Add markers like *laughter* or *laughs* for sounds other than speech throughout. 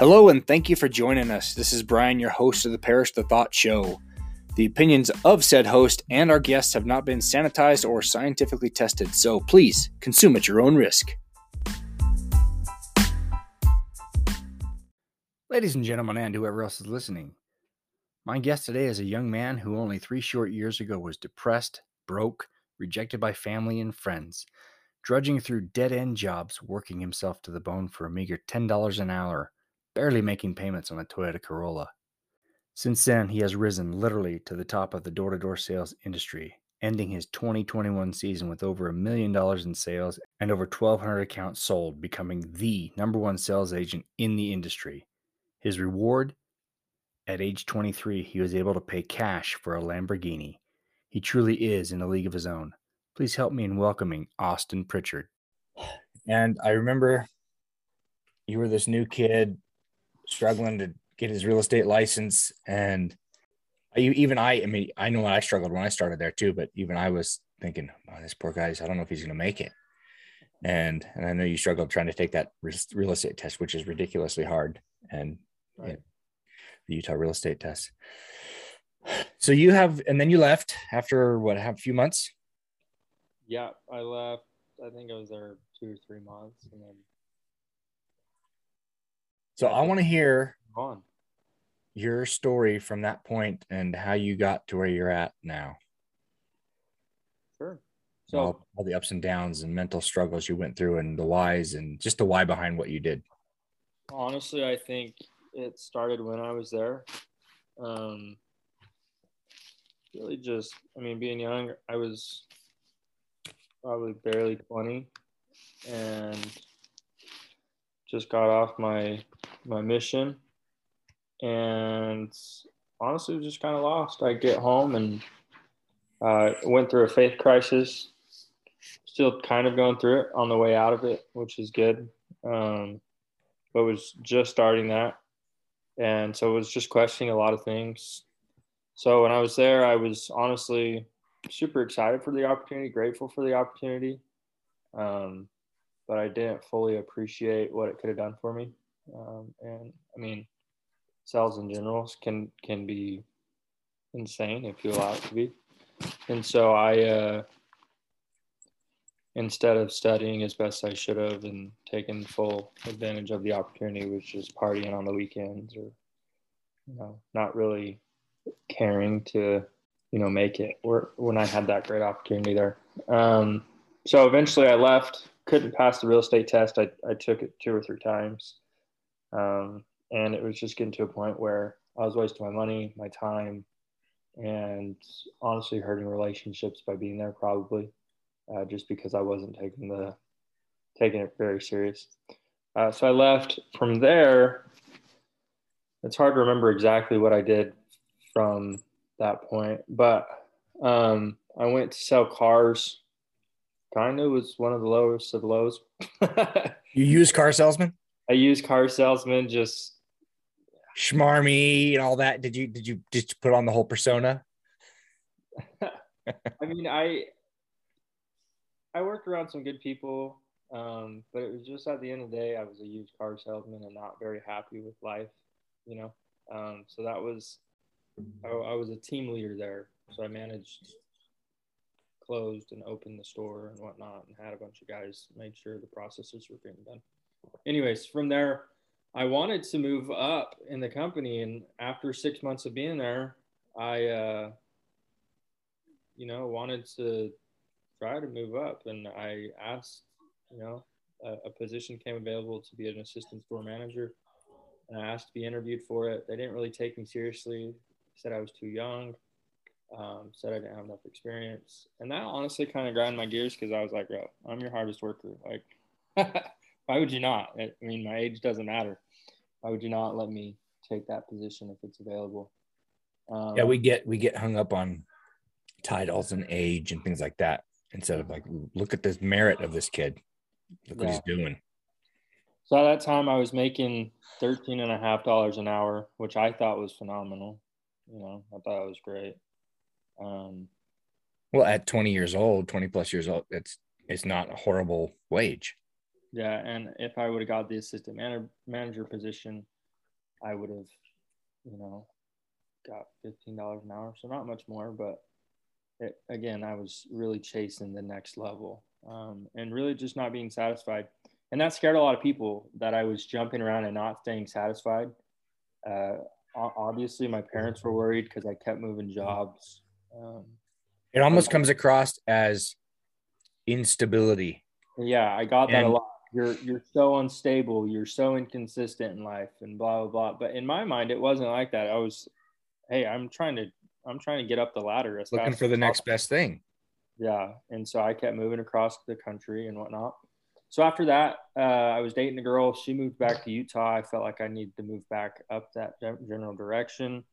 Hello, and thank you for joining us. This is Brian, your host of the Perish the Thought Show. The opinions of said host and our guests have not been sanitized or scientifically tested, so please consume at your own risk. Ladies and gentlemen, and whoever else is listening, my guest today is a young man who only three short years ago was depressed, broke, rejected by family and friends, drudging through dead end jobs, working himself to the bone for a meager $10 an hour, barely making payments on a Toyota Corolla. Since then, he has risen literally to the top of the door to door sales industry, ending his 2021 season with over a million dollars in sales and over 1,200 accounts sold, becoming the number one sales agent in the industry. His reward? At age 23, he was able to pay cash for a Lamborghini. He truly is in a league of his own. Please help me in welcoming Austin Pritchard. And I remember you were this new kid struggling to get his real estate license. And even I, I mean, I know I struggled when I started there too, but even I was thinking, oh, this poor guy's, I don't know if he's going to make it. And, and I know you struggled trying to take that real estate test, which is ridiculously hard. And right. the Utah real estate test. So you have, and then you left after what, a few months? Yeah, I left. I think I was there two or three months, and then. So I want to hear on your story from that point and how you got to where you're at now. Sure. So all, all, the ups and downs and mental struggles you went through and the whys and just the why behind what you did. Honestly, I think it started when I was there. Um, really just, I mean, being young, I was probably barely 20 and just got off my my mission. And honestly was just kind of lost. I get home and uh, went through a faith crisis still kind of going through it on the way out of it which is good. Um, but was just starting that. And so was just questioning a lot of things. So when i was there i was honestly super excited for the opportunity, grateful for the opportunity. Um, but I didn't fully appreciate what it could have done for me. Um, and I mean, sales in general can can be insane if you allow it to be. And so I, uh, instead of studying as best I should have and taking full advantage of the opportunity, which is partying on the weekends or, you know, not really caring to you know, make it or when I had that great opportunity there. Um, so eventually I left, couldn't pass the real estate test. I, I took it two or three times. Um, and it was just getting to a point where I was wasting my money, my time, and honestly hurting relationships by being there probably uh, just because I wasn't taking the taking it very serious. Uh, so I left from there. It's hard to remember exactly what I did from that point. But um, I went to sell cars. Kind of was one of the lowest of lows. *laughs* you use car salesman? I used car salesman just schmarmy and all that. Did you did you you put on the whole persona? *laughs* I mean, I I worked around some good people, um, but it was just at the end of the day, I was a used car salesman and not very happy with life, you know. Um, so that was I, I was a team leader there, so I managed closed and opened the store and whatnot, and had a bunch of guys made sure the processes were getting done. Anyways, from there, I wanted to move up in the company, and after six months of being there, I, uh, you know, wanted to try to move up, and I asked, you know, a, a position came available to be an assistant store manager, and I asked to be interviewed for it. They didn't really take me seriously said I was too young, um, said I didn't have enough experience. And that honestly kind of grind my gears because I was like, bro, I'm your hardest worker. Like, *laughs* why would you not? I mean, my age doesn't matter. Why would you not let me take that position if it's available? Um, yeah, we get we get hung up on titles and age and things like that instead of like, look at the merit of this kid. Look yeah. what he's doing. So at that time, I was making thirteen and a half dollars an hour, which I thought was phenomenal. You know, I thought it was great. Um, well, at 20 years old, 20 plus years old, it's it's not a horrible wage. Yeah, and if I would have got the assistant manager manager position, I would have, you know, got fifteen dollars an hour, so not much more, but it, again, I was really chasing the next level um, and really just not being satisfied, and that scared a lot of people that I was jumping around and not staying satisfied. Uh, obviously, my parents were worried because I kept moving jobs. Um, it almost comes across as instability. Yeah, I got that and, a lot. You're you're so unstable. You're so inconsistent in life, and blah blah blah. But in my mind, it wasn't like that. I was, hey, I'm trying to I'm trying to get up the ladder. Looking for the next best thing. Yeah, and so I kept moving across the country and whatnot. So after that, uh, I was dating a girl. She moved back to Utah. I felt like I needed to move back up that general direction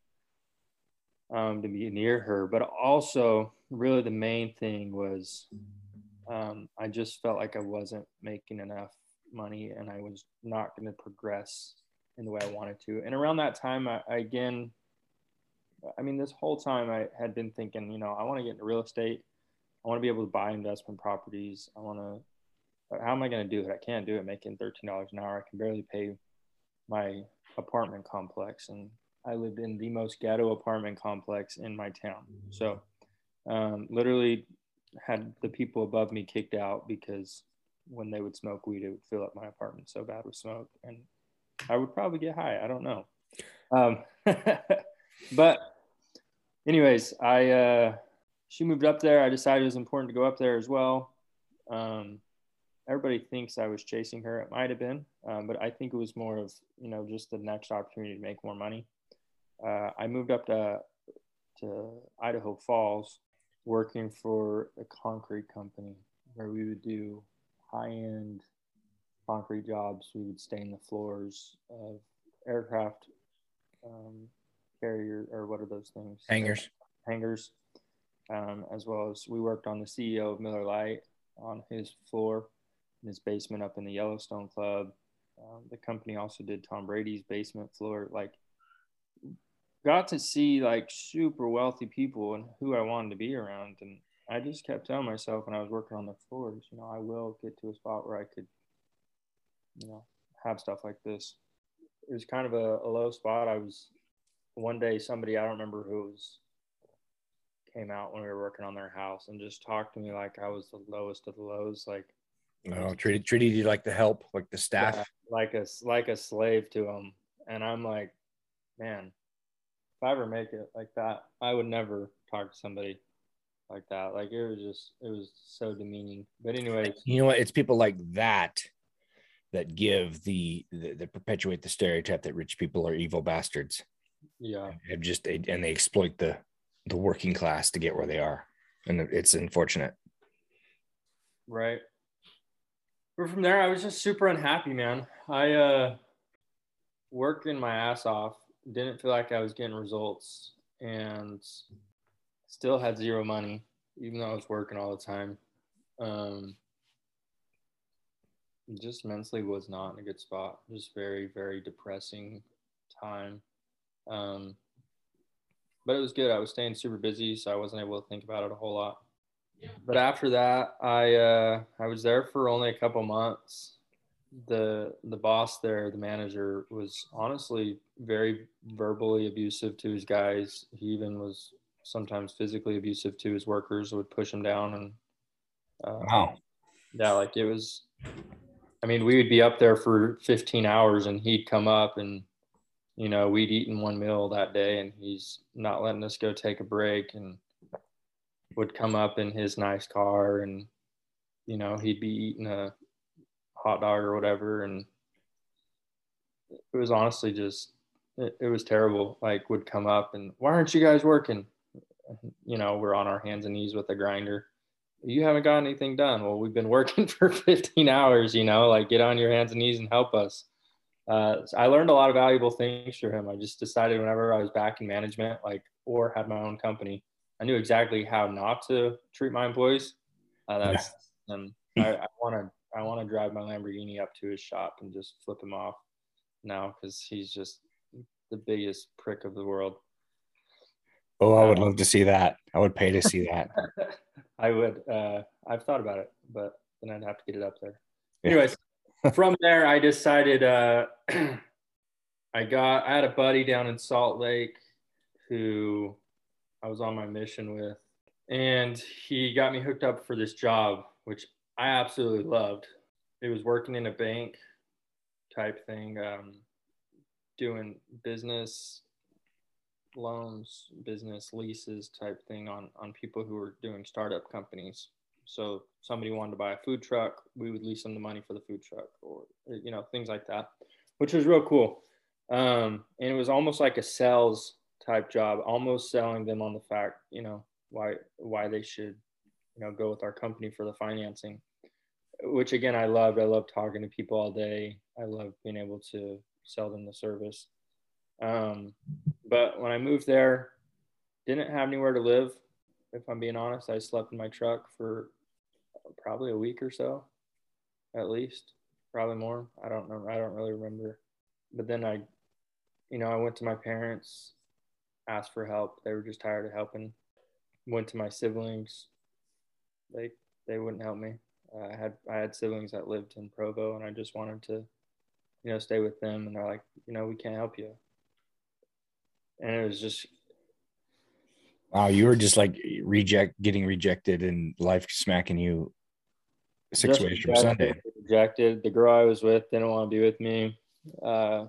um, to be near her. But also, really, the main thing was um, I just felt like I wasn't making enough money and I was not going to progress in the way I wanted to. And around that time, I, I, again, I mean, this whole time I had been thinking, you know, I want to get into real estate. I want to be able to buy investment properties. I want to, how am I going to do it? I can't do it making $13 an hour. I can barely pay my apartment complex. And I lived in the most ghetto apartment complex in my town. So, um, literally had the people above me kicked out because when they would smoke weed, it would fill up my apartment so bad with smoke, and I would probably get high. I don't know. Um, *laughs* but, anyways, I uh, she moved up there. I decided it was important to go up there as well. Um, everybody thinks I was chasing her. It might have been, um, but I think it was more of you know just the next opportunity to make more money. Uh, I moved up to to Idaho Falls working for a concrete company where we would do high end concrete jobs. We would stain the floors of aircraft um, carrier, or what are those things? Hangars. Hangars. Um, as well as we worked on the CEO of Miller Lite on his floor in his basement up in the Yellowstone Club. Um, the company also did Tom Brady's basement floor. Like got to see like super wealthy people and who I wanted to be around. And I just kept telling myself when I was working on the floors, you know, I will get to a spot where I could, you know, have stuff like this. It was kind of a, a low spot. I was one day somebody I don't remember who was came out when we were working on their house and just talked to me like I was the lowest of the lows. Like, no, treated treated you like the help, like the staff, yeah, like a like a slave to them. And I'm like, man, if I ever make it like that, I would never talk to somebody like that. Like it was just, it was so demeaning. But anyway, you know what? It's people like that that give the, the that perpetuate the stereotype that rich people are evil bastards. Yeah, and just and they exploit the the working class to get where they are, and it's unfortunate. Right. But from there, I was just super unhappy, man. I uh working my ass off didn't feel like I was getting results and still had zero money, even though I was working all the time. Um, just mentally was not in a good spot. Just very, very depressing time. Um, but it was good. I was staying super busy, so I wasn't able to think about it a whole lot. Yeah. But after that, I uh, I was there for only a couple months, the the boss there, the manager, was honestly very verbally abusive to his guys. He even was sometimes physically abusive to his workers. Would push them down and uh, wow, yeah, like it was. I mean, we would be up there for 15 hours, and he'd come up and you know we'd eaten one meal that day, and he's not letting us go take a break, and would come up in his nice car and you know he'd be eating a hot dog or whatever. And it was honestly just it, it, was terrible like would come up and why aren't you guys working? You know we're on our hands and knees with a grinder. You haven't got anything done. Well we've been working *laughs* for 15 hours you know like get on your hands and knees and help us. Uh, so i learned a lot of valuable things from him. I just decided whenever i was back in management like or had my own company i knew exactly how not to treat my employees. Uh, that's yeah. and i, I want to I want to drive my Lamborghini up to his shop and just flip him off now because he's just the biggest prick of the world. Oh, I would um, love to see that. I would pay to see that. *laughs* I would. Uh, I've thought about it, but then I'd have to get it up there. Yeah. Anyways, *laughs* from there, I decided uh, *clears throat* I got I had a buddy down in Salt Lake who I was on my mission with, and he got me hooked up for this job, which I absolutely loved. It was working in a bank type thing, um, doing business loans, business leases type thing on on people who were doing startup companies. So somebody wanted to buy a food truck, we would lease them the money for the food truck, or you know things like that, which was real cool. Um, and it was almost like a sales type job, almost selling them on the fact, you know, why why they should, you know, go with our company for the financing. Which again, I loved. I loved talking to people all day. I loved being able to sell them the service. Um, but when I moved there, didn't have anywhere to live. If I'm being honest, I slept in my truck for probably a week or so, at least, probably more. I don't know. I don't really remember. But then I, you know, I went to my parents, asked for help. They were just tired of helping. Went to my siblings. They they wouldn't help me. I had I had siblings that lived in Provo, and I just wanted to, you know, stay with them. And they're like, you know, we can't help you. And it was just Wow, you were just like reject, getting rejected, and life smacking you six ways from Sunday. Rejected. The girl I was with didn't want to be with me. Uh,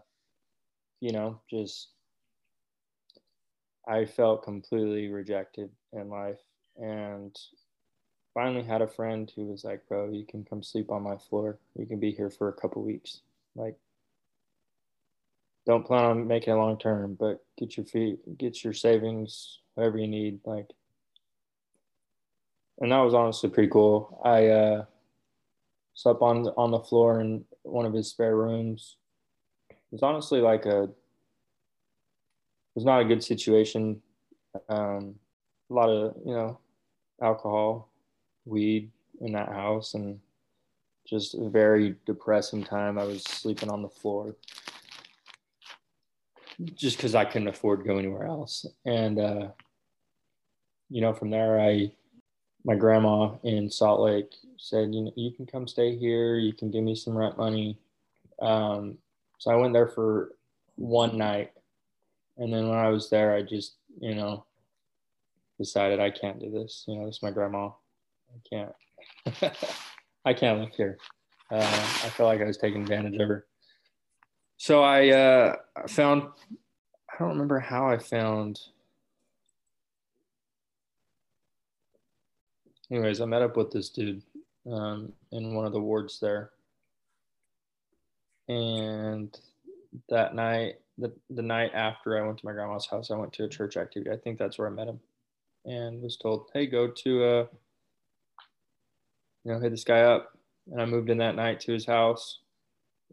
you know, just I felt completely rejected in life, and finally had a friend who was like, "Bro, you can come sleep on my floor. You can be here for a couple weeks. Like, don't plan on making it long term, but get your feet, get your savings, whatever you need. Like, and that was honestly pretty cool. I uh, slept on on the floor in one of his spare rooms. It was honestly like a it was not a good situation. Um, a lot of you know alcohol, weed in that house, and just a very depressing time. I was sleeping on the floor just because I couldn't afford to go anywhere else. And uh, you know, from there, I my grandma in Salt Lake said, you know, you can come stay here. You can give me some rent money. Um, so I went there for one night, and then when I was there, I just, you know, decided I can't do this. You know, this is my grandma. I can't. *laughs* I can't live here. Uh, I felt like I was taking advantage of her. So I uh, found. I don't remember how I found anyways, I met up with this dude um, in one of the wards there. And that night, the, the night after I went to my grandma's house, I went to a church activity. I think that's where I met him and was told, hey, go to, uh, you know, hit this guy up. And I moved in that night to his house.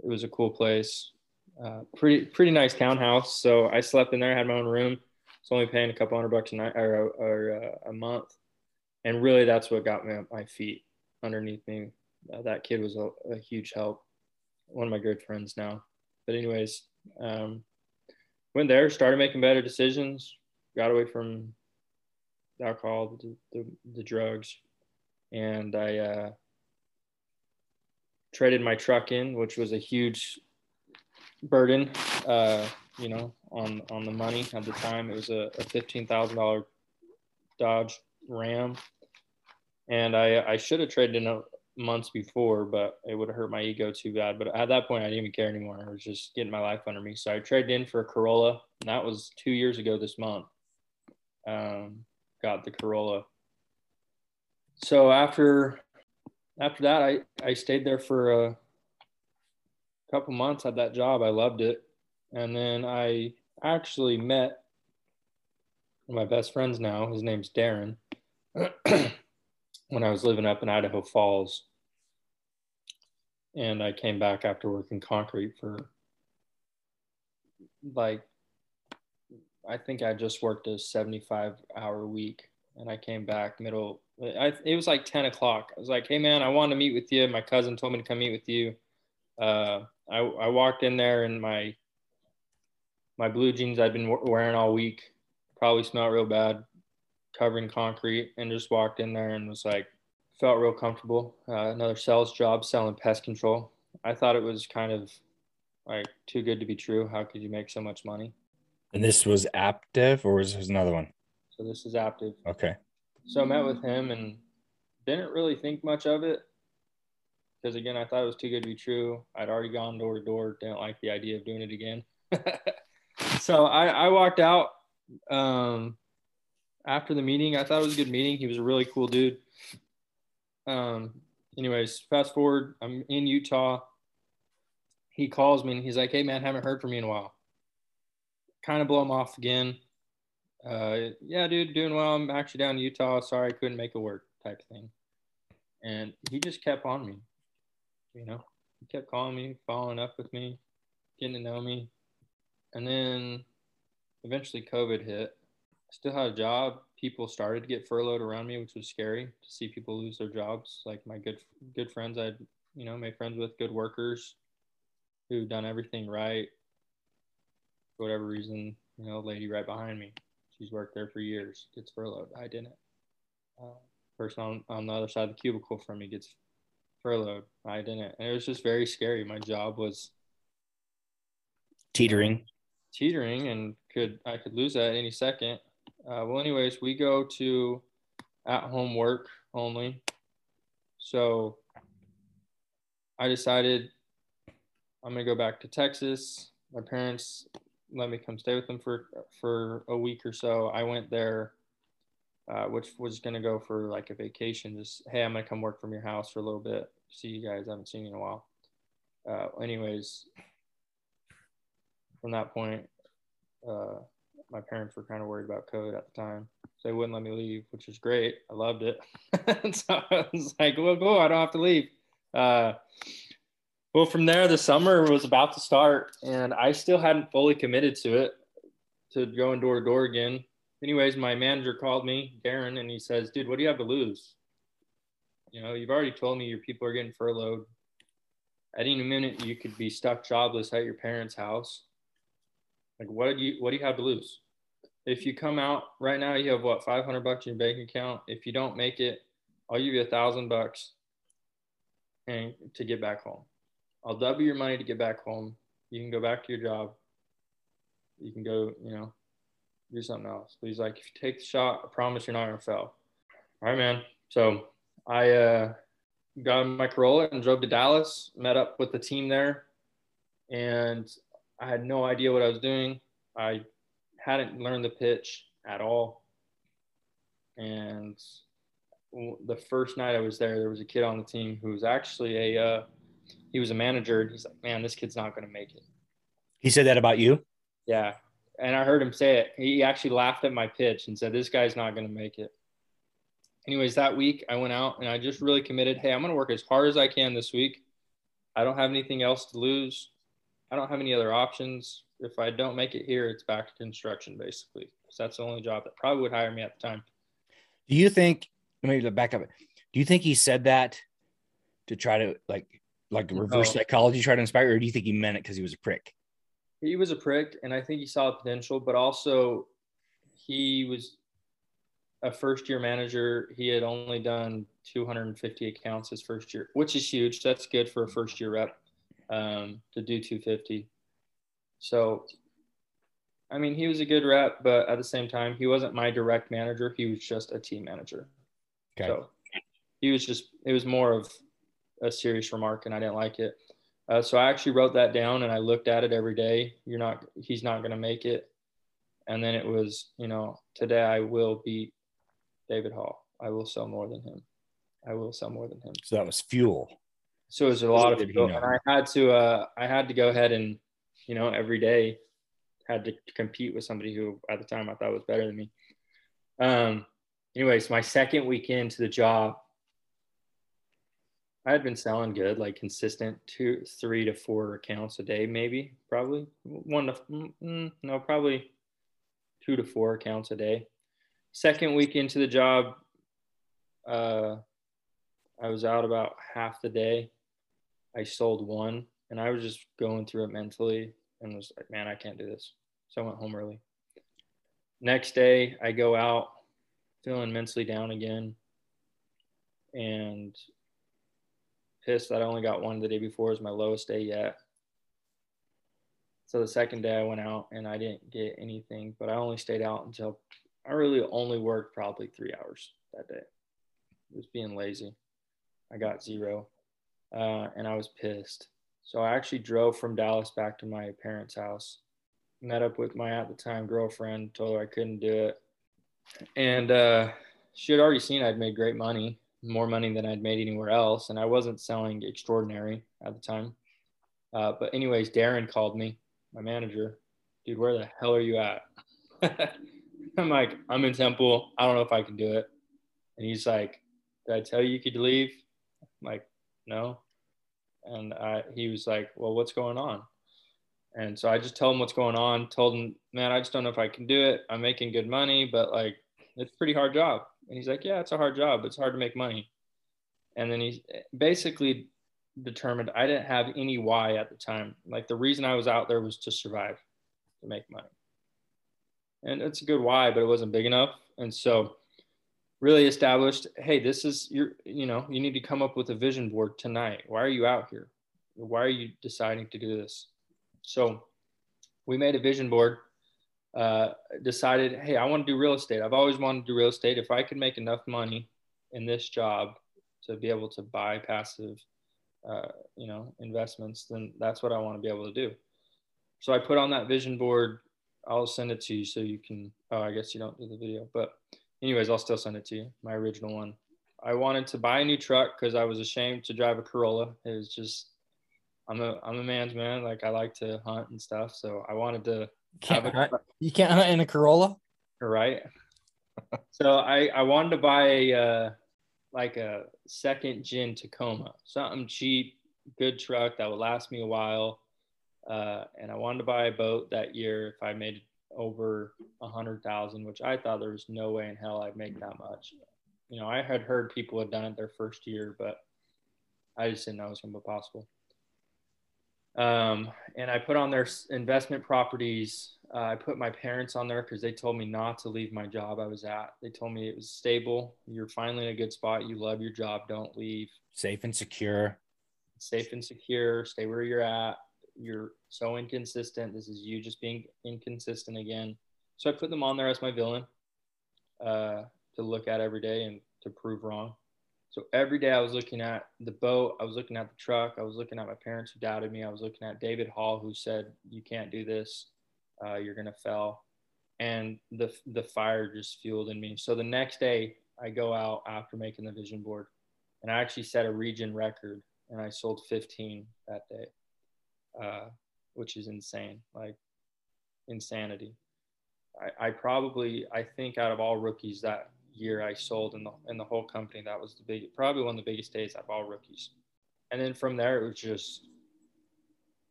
It was a cool place. Uh, pretty pretty nice townhouse. So I slept in there. Had my own room. It's only paying a couple hundred bucks a night or, or uh, a month and really that's what got me on my feet underneath me. Uh, that kid was a, a, huge help. One of my good friends now. But anyways, um, went there, started making better decisions, got away from alcohol, the, the, the drugs, and I uh, traded my truck in, which was a huge burden, uh, you know, on on the money at the time. It was a, a fifteen thousand dollar Dodge Ram and I I should have traded in a, months before, but it would have hurt my ego too bad. But at that point, I didn't even care anymore. I was just getting my life under me. So I traded in for a Corolla, and that was two years ago this month. Um, got the Corolla. So after after that, I I stayed there for a couple months at that job. I loved it, and then I actually met my best friends now. His name's Darren. *clears throat* when I was living up in Idaho Falls. And I came back after working concrete for like, I think I just worked a 75 hour week. And I came back middle, I, it was like 10 o'clock. I was like, hey man, I want to meet with you. My cousin told me to come meet with you. Uh, I, I walked in there in my my blue jeans I'd been wearing all week, probably smelled real bad covering concrete and just walked in there and was like, felt real comfortable. Uh, another sales job selling pest control. I thought it was kind of like too good to be true. How could you make so much money? And this was Aptive, or was this another one? So this is Aptive. Okay. So I met with him and didn't really think much of it because again, I thought it was too good to be true. I'd already gone door to door, didn't like the idea of doing it again. *laughs* so I, I walked out um, after the meeting. I thought it was a good meeting. He was a really cool dude. Um, anyways, fast forward, I'm in Utah. He calls me and he's like, "Hey man, haven't heard from you in a while." Kind of blow him off again. Uh, yeah, dude, doing well. I'm actually down in Utah. Sorry, I couldn't make it work, type thing. And he just kept on me. You know, he kept calling me, following up with me, getting to know me. And then eventually COVID hit. I still had a job. People started to get furloughed around me, which was scary to see people lose their jobs. Like my good good friends I'd, you know, made friends with, good workers who done everything right. For whatever reason, you know, lady right behind me, she's worked there for years, gets furloughed. I didn't. Uh, person on, on the other side of the cubicle from me gets furloughed. I didn't. And it was just very scary. My job was teetering teetering and could I could lose that any second. Uh, well, anyways, we go to at home work only. So I decided I'm gonna go back to Texas. My parents let me come stay with them for for a week or so. I went there, uh, which was gonna go for like a vacation. Just hey, I'm gonna come work from your house for a little bit. See you guys. I haven't seen you in a while. Uh, anyways, from that point, uh, my parents were kind of worried about COVID at the time. So they wouldn't let me leave, which was great. I loved it. *laughs* so I was like, well, go, I don't have to leave. Well, from there, the summer was about to start, and I still hadn't fully committed to it, to going door to door again. Anyways, my manager called me, Darren, and he says, dude, what do you have to lose? You know, you've already told me your people are getting furloughed. At any minute, you could be stuck jobless at your parents' house like, what do you what do you have to lose? If you come out right now, you have what 500 bucks in your bank account. If you don't make it, I'll give you a thousand bucks, and to get back home, I'll double your money to get back home. You can go back to your job. You can go, you know, do something else. But he's like, if you take the shot, I promise you're not gonna fail. All right, man. So I uh, got in my Corolla and drove to Dallas. Met up with the team there, and I had no idea what I was doing. I hadn't learned the pitch at all. And the first night I was there, there was a kid on the team who was actually a, uh, he was a manager. And he's like, man, this kid's not going to make it. He said that about you? Yeah. And I heard him say it. He actually laughed at my pitch and said, this guy's not going to make it. Anyways, that week I went out and I just really committed. Hey, I'm going to work as hard as I can this week. I don't have anything else to lose. I don't have any other options. If I don't make it here, it's back to construction basically. Because that's the only job that probably would hire me at the time. Do you think? maybe the back up. Do you think he said that to try to like like reverse no. psychology, try to inspire, or do you think he meant it because he was a prick? He was a prick, and I think he saw the potential, but also he was a first year manager. He had only done 250 accounts his first year, which is huge. That's good for a first year rep um, to do 250. So, I mean, he was a good rep, but at the same time, he wasn't my direct manager. He was just a team manager. Okay. So he was just, it was more of a serious remark, and I didn't like it. Uh, so I actually wrote that down and I looked at it every day. You're not, he's not going to make it. And then it was, you know, today I will beat David Hall. I will sell more than him. I will sell more than him. So that was fuel. So it was a lot of people, and I had to uh, I had to go ahead and you know every day had to compete with somebody who at the time I thought was better than me. Um, anyways, my second weekend to the job, I had been selling good, like consistent two, three to four accounts a day, maybe, probably one to mm, mm no, probably two to four accounts a day. Second week into the job, uh, I was out about half the day. I sold one and I was just going through it mentally and was like, man, I can't do this. So I went home early. Next day, I go out feeling mentally down again and pissed that I only got one the day before is my lowest day yet. So the second day I went out and I didn't get anything, but I only stayed out until I really only worked probably three hours that day. Just being lazy. I got zero, uh, and I was pissed. So I actually drove from Dallas back to my parents' house, met up with my at the time girlfriend, told her I couldn't do it, and uh, she had already seen I'd made great money, more money than I'd made anywhere else, and I wasn't selling extraordinary at the time. Uh, but anyways, Darren called me, my manager. Dude, where the hell are you at? *laughs* I'm like, I'm in Temple. I don't know if I can do it. And he's like, Did I tell you you could leave? I'm like, no. And I, he was like, well, what's going on? And so I just told him what's going on. Told him, man, I just don't know if I can do it. I'm making good money, but like, it's a pretty hard job. And he's like, yeah, it's a hard job. It's hard to make money. And then he basically determined I didn't have any why at the time. Like the reason I was out there was to survive, to make money. And it's a good why, but it wasn't big enough. And so really established hey this is your you know you need to come up with a vision board tonight why are you out here why are you deciding to do this so we made a vision board uh, decided hey i want to do real estate i've always wanted to do real estate if i could make enough money in this job to be able to buy passive uh, you know investments then that's what i want to be able to do so i put on that vision board i'll send it to you so you can oh i guess you don't do the video but anyways, I'll still send it to you. My original one. I wanted to buy a new truck because I was ashamed to drive a Corolla. It was just I'm a I'm a man's man. Like I like to hunt and stuff, so I wanted to. Can't hunt. You can't in a Corolla. Right. *laughs* so I I wanted to buy a uh, like a second gen Tacoma, something cheap, good truck that would last me a while. Uh, and I wanted to buy a boat that year if I made over a hundred thousand, which I thought there was no way in hell I'd make that much. You know, I had heard people had done it their first year, but I just didn't know it was to be possible. Um, and I put on their investment properties. Uh, I put my parents on there because they told me not to leave my job I was at. They told me it was stable. You're finally in a good spot. You love your job. Don't leave. Safe and secure. Safe and secure. Stay where you're at you're so inconsistent. This is you just being inconsistent again. So I put them on there as my villain uh, to look at every day and to prove wrong. So every day I was looking at the boat, I was looking at the truck, I was looking at my parents who doubted me, I was looking at David Hall who said, "You can't do this, uh, you're gonna fail," and the the fire just fueled in me. So the next day I go out after making the vision board, and I actually set a region record, and I sold 15 that day uh, which is insane, like insanity. I, I probably, I think out of all rookies that year I sold in the, in the whole company, that was the big, probably one of the biggest days out of all rookies. And then from there, it was just,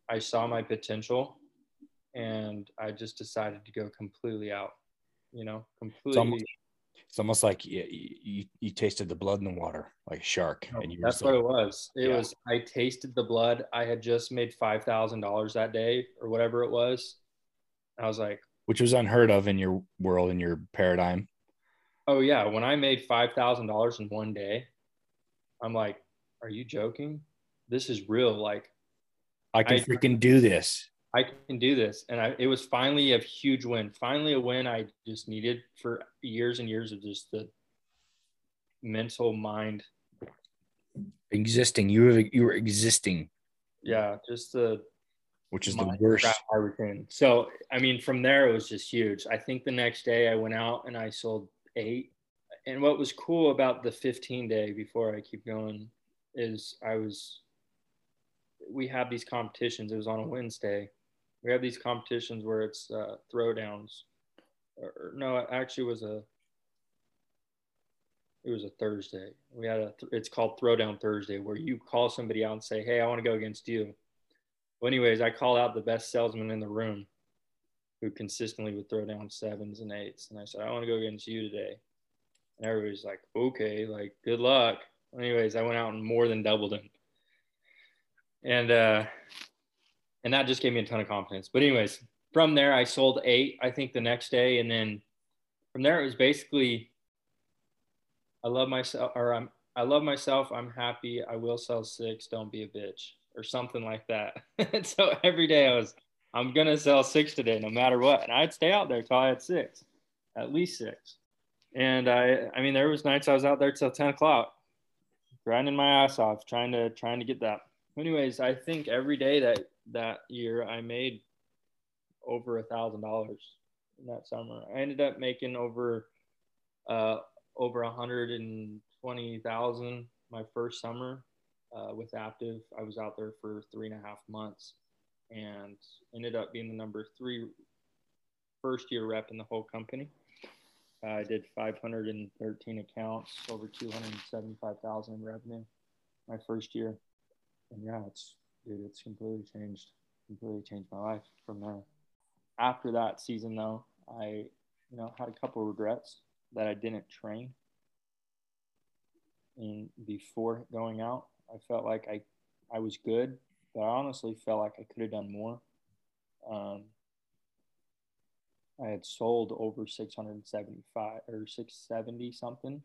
I saw my potential and I just decided to go completely out, you know, completely. it's almost like you, you, you tasted the blood in the water like a shark oh, and you that's what it was. It yeah. was i tasted the blood. I had just made $5000 that day or whatever it was. I was like which was unheard of in your world in your paradigm oh yeah when i made $5000 in one day i'm like are you joking this is real like i can I, freaking do this I can do this. And I, it was finally a huge win. Finally, a win I just needed for years and years of just the mental mind existing. You were you were existing. Yeah, just the which is the worst. So I mean, from there it was just huge. I think the next day I went out and I sold eight. And what was cool about the 15 day before I keep going is I was we have these competitions. It was on a Wednesday we have these competitions where it's uh, throwdowns. Or, no, it actually was a it was a Thursday. We had a it's called Throwdown Thursday where you call somebody out and say, "Hey, I want to go against you." Well, anyways, I called out the best salesman in the room who consistently would throw down sevens and eights, and I said, "I want to go against you today." And everybody's like, "Okay, like good luck." Anyways, I went out and more than doubled him. And uh, and that just gave me a ton of confidence. But anyways, from there I sold eight, I think the next day, and then from there it was basically I love myself or I'm I love myself, I'm happy, I will sell six, don't be a bitch, or something like that. *laughs* so every day I was I'm gonna sell six today, no matter what. And I'd stay out there till I had six, at least six. And I, I mean, there was nights I was out there till 10 o'clock, grinding my ass off, trying to trying to get that. Anyways, I think every day that that year I made over a thousand dollars in that summer. I ended up making over uh, over a hundred and twenty thousand my first summer uh, with Aptive. I was out there for three and a half months and ended up being the number three first year rep in the whole company. Uh, I did 513 accounts, over 275,000 in revenue my first year. And yeah, it's dude, it's completely changed, completely changed my life from there. After that season though, I, you know, had a couple regrets that I didn't train. And before going out, I felt like I, I was good, but I honestly felt like I could have done more. Um, I had sold over 675 or 670 something,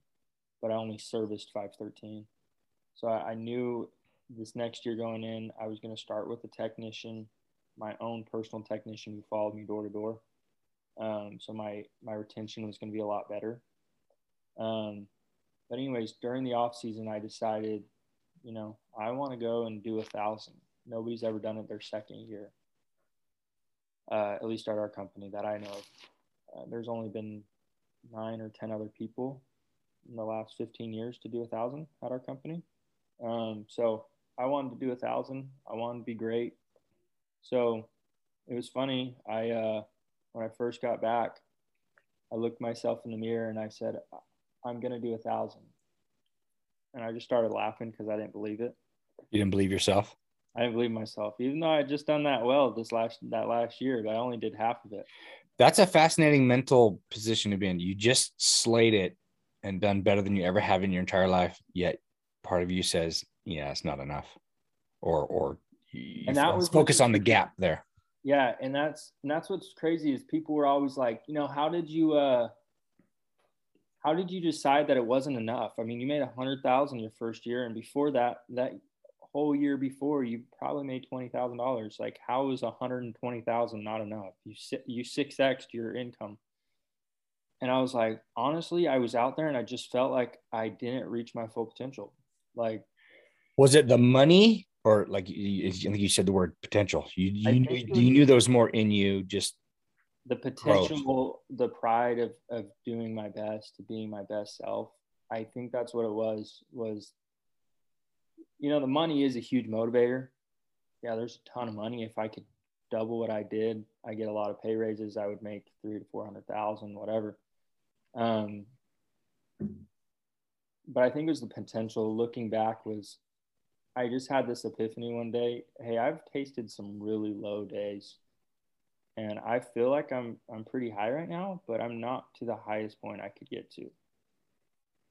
but I only serviced 513. So I, I knew this next year going in, I was going to start with a technician, my own personal technician who followed me door to door. Um, so my my retention was going to be a lot better. Um, but anyways, during the off season, I decided, you know, I want to go and do a thousand. Nobody's ever done it their second year, uh, at least at our company that I know. Uh, there's only been nine or ten other people in the last 15 years to do a thousand at our company. Um, so I wanted to do a thousand. I wanted to be great. So it was funny. I uh, when I first got back, I looked myself in the mirror and I said, I'm going to do a thousand. And I just started laughing because I didn't believe it. You didn't believe yourself? I didn't believe myself, even though I had just done that well this last that last year, but I only did half of it. That's a fascinating mental position to be in. You just slayed it and done better than you ever have in your entire life. Yet part of you says, "Yeah, it's not enough," or or and that was focus on the gap there. Yeah, and that's and that's what's crazy is people were always like, you know, how did you uh how did you decide that it wasn't enough? I mean, you made a hundred thousand your first year, and before that, that whole year before, you probably made twenty thousand dollars. Like, how is a hundred and twenty thousand not enough? You you six x your income. And I was like, honestly, I was out there and I just felt like I didn't reach my full potential. Like, was it the money or like I think you said the word potential? You you, knew, you knew there was more in you, just the potential, growth. the pride of of doing my best, to being my best self. I think that's what it was. Was you know the money is a huge motivator. Yeah, there's a ton of money. If I could double what I did, I get a lot of pay raises. I would make three to four hundred thousand, whatever. Um, but I think it was the potential. Looking back, was I just had this epiphany one day. Hey, I've tasted some really low days, and I feel like I'm I'm pretty high right now, but I'm not to the highest point I could get to.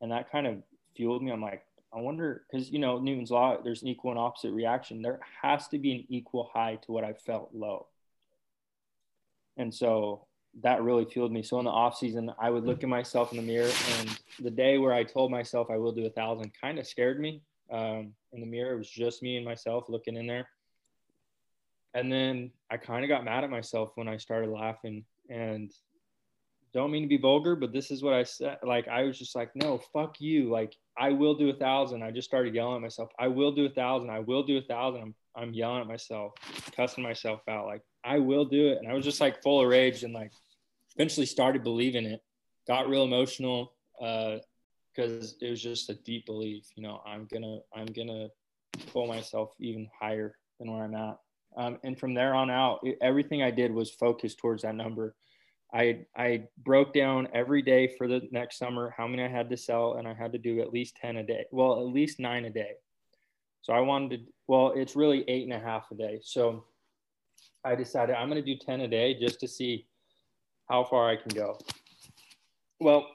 And that kind of fueled me. I'm like, I wonder, because you know Newton's law, there's an equal and opposite reaction. There has to be an equal high to what I felt low. And so that really fueled me. So in the off season, I would look at myself in the mirror, and the day where I told myself I will do a thousand kind of scared me. Um, in the mirror, it was just me and myself looking in there. And then I kind of got mad at myself when I started laughing. And don't mean to be vulgar, but this is what I said. Like I was just like, no, fuck you. Like I will do a thousand. I just started yelling at myself. I will do a thousand. I will do a thousand. I'm I'm yelling at myself, cussing myself out. Like I will do it. And I was just like full of rage and like eventually started believing it. Got real emotional because uh, it was just a deep belief. You know, I'm gonna I'm gonna pull myself even higher than where I'm at. Um, and from there on out, everything I did was focused towards that number. I I broke down every day for the next summer how many I had to sell, and I had to do at least ten a day. Well, at least nine a day. So I wanted to. Well, it's really eight and a half a day. So I decided I'm going to do 10 a day just to see how far I can go. Well,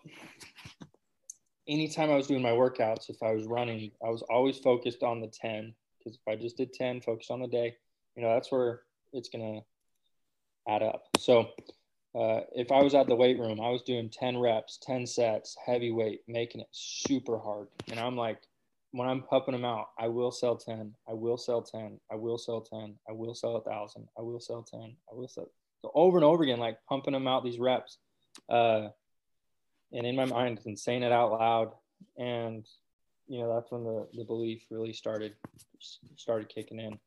anytime I was doing my workouts, if I was running, I was always focused on the 10 because if I just did 10, focus on the day, you know, that's where it's going to add up. So uh, if I was at the weight room, I was doing 10 reps, 10 sets, heavy weight, making it super hard. And I'm like, when I'm pumping them out, I will sell 10. I will sell 10. I will sell 10. I will sell a thousand. I will sell 10. I will sell. So over and over again, like pumping them out these reps. Uh, and in my mind and saying it out loud. And, you know, that's when the, the belief really started, started kicking in.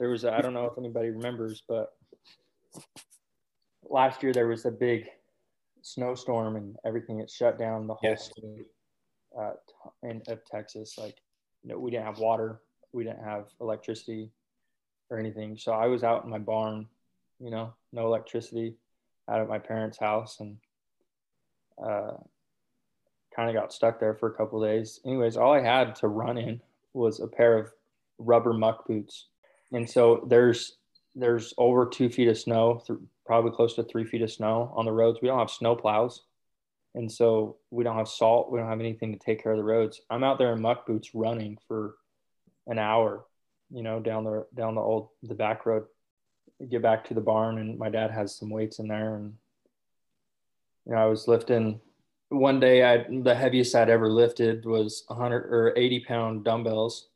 There was, I don't know if anybody remembers, but last year there was a big snowstorm and everything. It shut down the whole Yes. state uh, in of Texas. Like, you know, we didn't have water, we didn't have electricity or anything. So I was out in my barn, you know, no electricity, out at my parents' house, and uh, kind of got stuck there for a couple of days. Anyways, all I had to run in was a pair of rubber muck boots, and so there's there's over two feet of snow, th- probably close to three feet of snow on the roads. We don't have snow plows, and so we don't have salt. We don't have anything to take care of the roads. I'm out there in muck boots running for an hour, you know, down the down the old the back road. Get back to the barn, and my dad has some weights in there, and you know, I was lifting. One day, I the heaviest I'd ever lifted was 100 or 80 pound dumbbells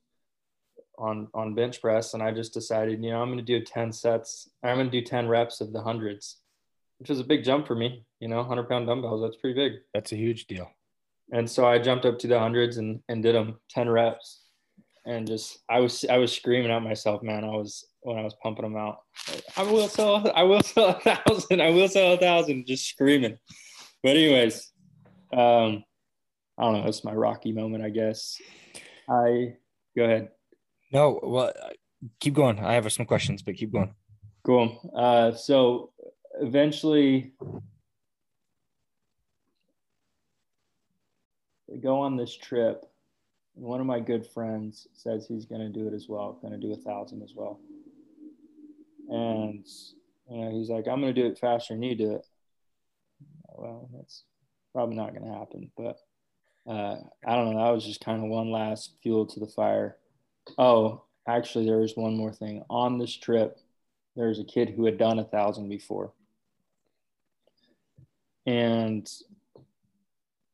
on on bench press, and I just decided, you know, I'm going to do 10 sets. I'm going to do 10 reps of the hundreds, which was a big jump for me. You know, 100 pound dumbbells, that's pretty big. That's a huge deal. And so I jumped up to the hundreds and and did them 10 reps, and just I was I was screaming at myself, man. I was when I was pumping them out. I will sell. I will sell a thousand. I will sell a thousand. Just screaming. But anyways, um, I don't know. It's my Rocky moment, I guess. I go ahead. No, well, keep going. I have some questions, but keep going. Cool. Uh, so eventually, go on this trip. One of my good friends says he's going to do it as well. Going to do a thousand as well. And you know, he's like, "I'm going to do it faster than you do it." Well, that's probably not going to happen. But uh, I don't know. That was just kind of one last fuel to the fire. Oh, actually, there was one more thing on this trip there was a kid who had done a thousand before. And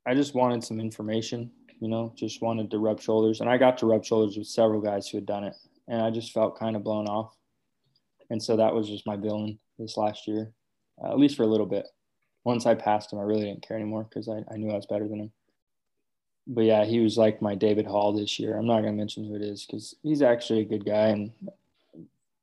I just wanted some information, you know, just wanted to rub shoulders. And I got to rub shoulders with several guys who had done it. And I just felt kind of blown off. And so that was just my villain this last year, uh, at least for a little bit. Once I passed him, I really didn't care anymore because I, I knew I was better than him. But yeah, he was like my David Hall this year. I'm not to mention who it is because he's actually a good guy. And,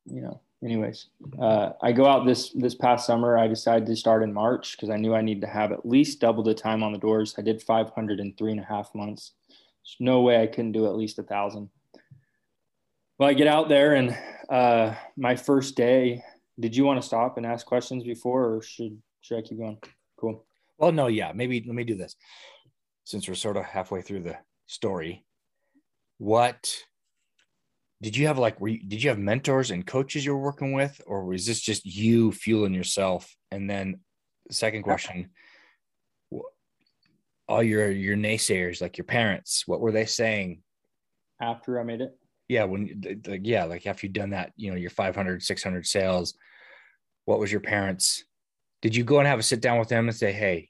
you know, anyways, uh, I go out this this past summer. I decided to start in March because I knew I needed to have at least double the time on the doors. I did 500 in three and a half months. There's no way I couldn't do at least a thousand. Well, I get out there and uh, my first day. Did you want to stop and ask questions before, or should should I keep going? Cool. Well, no, yeah, maybe let me do this. Since we're sort of halfway through the story, what did you have like were you, did you have mentors and coaches you were working with or was this just you fueling yourself? And then the second question all your your naysayers like your parents what were they saying? After I made it, yeah when the, yeah like after you've done that you know your 500 600 sales what was your parents did you go and have a sit down with them and say hey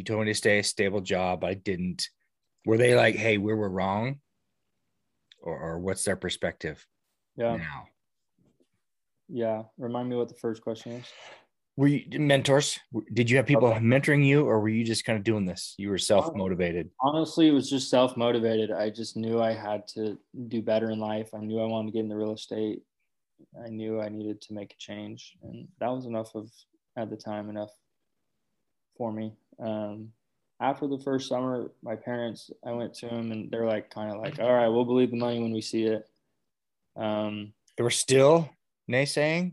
you told me to stay a stable job i didn't were they like hey we were wrong or, or what's their perspective yeah, now yeah. Remind me what the first question is. were you mentors did you have people mentoring you or were you just kind of doing this you were self-motivated um, Honestly, it was just self motivated. I just knew I had to do better in life. I knew I wanted to get into real estate. I knew I needed to make a change, and that was enough of at the time enough for me. Um, after the first summer, my parents, I went to them, and they're like, kind of like, "All right, we'll believe the money when we see it." Um, they were still naysaying?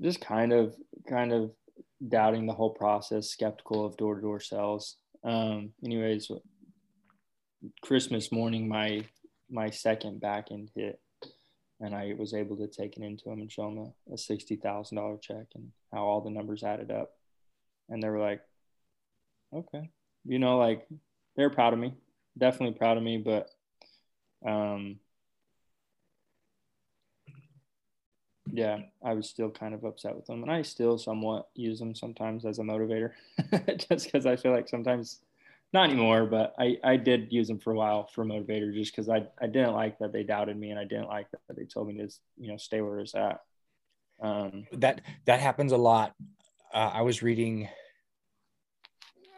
just kind of kind of doubting the whole process skeptical of door-to-door sales. Um anyways christmas morning my my second back end hit and i was able to take it into them and show them a, a $60000 check and how all the numbers added up. And they were like okay you know like they're proud of me definitely proud of me but um yeah, I was still kind of upset with them, and I still somewhat use them sometimes as a motivator, *laughs* just because I feel like sometimes, not anymore, but I, I did use them for a while for motivator just because I, I didn't like that they doubted me and I didn't like that they told me to you know stay where it's at. Um, that that happens a lot. Uh, I was reading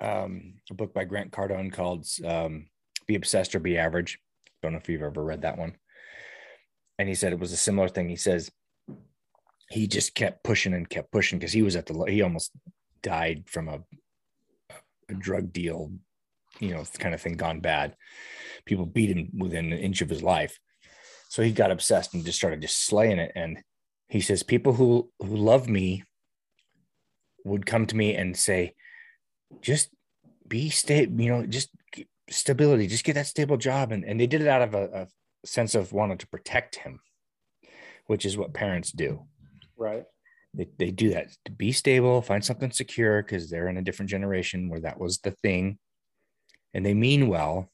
um, a book by Grant Cardone called um, "Be Obsessed or Be Average." Don't know if you've ever read that one. And he said it was a similar thing. He says he just kept pushing and kept pushing because he was at the he almost died from a, a drug deal, you know, kind of thing gone bad. People beat him within an inch of his life. So he got obsessed and just started just slaying it. And he says, people who who love me would come to me and say, just be stable, you know, just stability, just get that stable job. And, and they did it out of a, a sense of wanting to protect him, which is what parents do. Right. They, they do that to be stable, find something secure because they're in a different generation where that was the thing. And they mean well,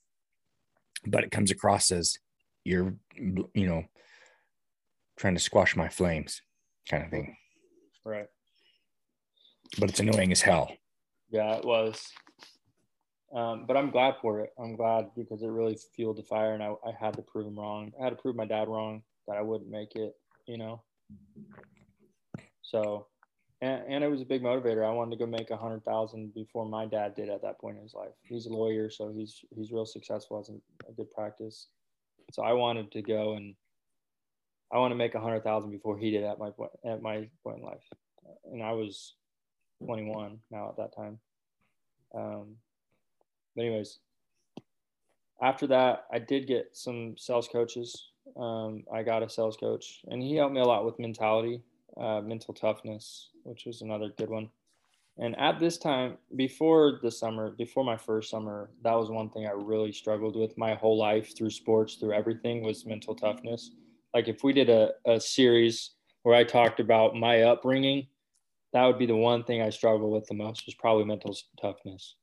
but it comes across as you're, you know, trying to squash my flames kind of thing. Right. But it's annoying as hell. Yeah, it was. Um, but I'm glad for it. I'm glad because it really fueled the fire, and I, I had to prove him wrong. I had to prove my dad wrong that I wouldn't make it, you know. So, and, and it was a big motivator. I wanted to go make a hundred thousand before my dad did at that point in his life. He's a lawyer, so he's he's real successful as a, good practice. So I wanted to go and I want to make a hundred thousand before he did at my point at my point in life, and I was 21 now at that time. Um, but anyways, after that, I did get some sales coaches. Um, I got a sales coach, and he helped me a lot with mentality, uh, mental toughness, which was another good one. And at this time, before the summer, before my first summer, that was one thing I really struggled with my whole life through sports, through everything was mental toughness. Like if we did a, a series where I talked about my upbringing, that would be the one thing I struggle with the most was probably mental toughness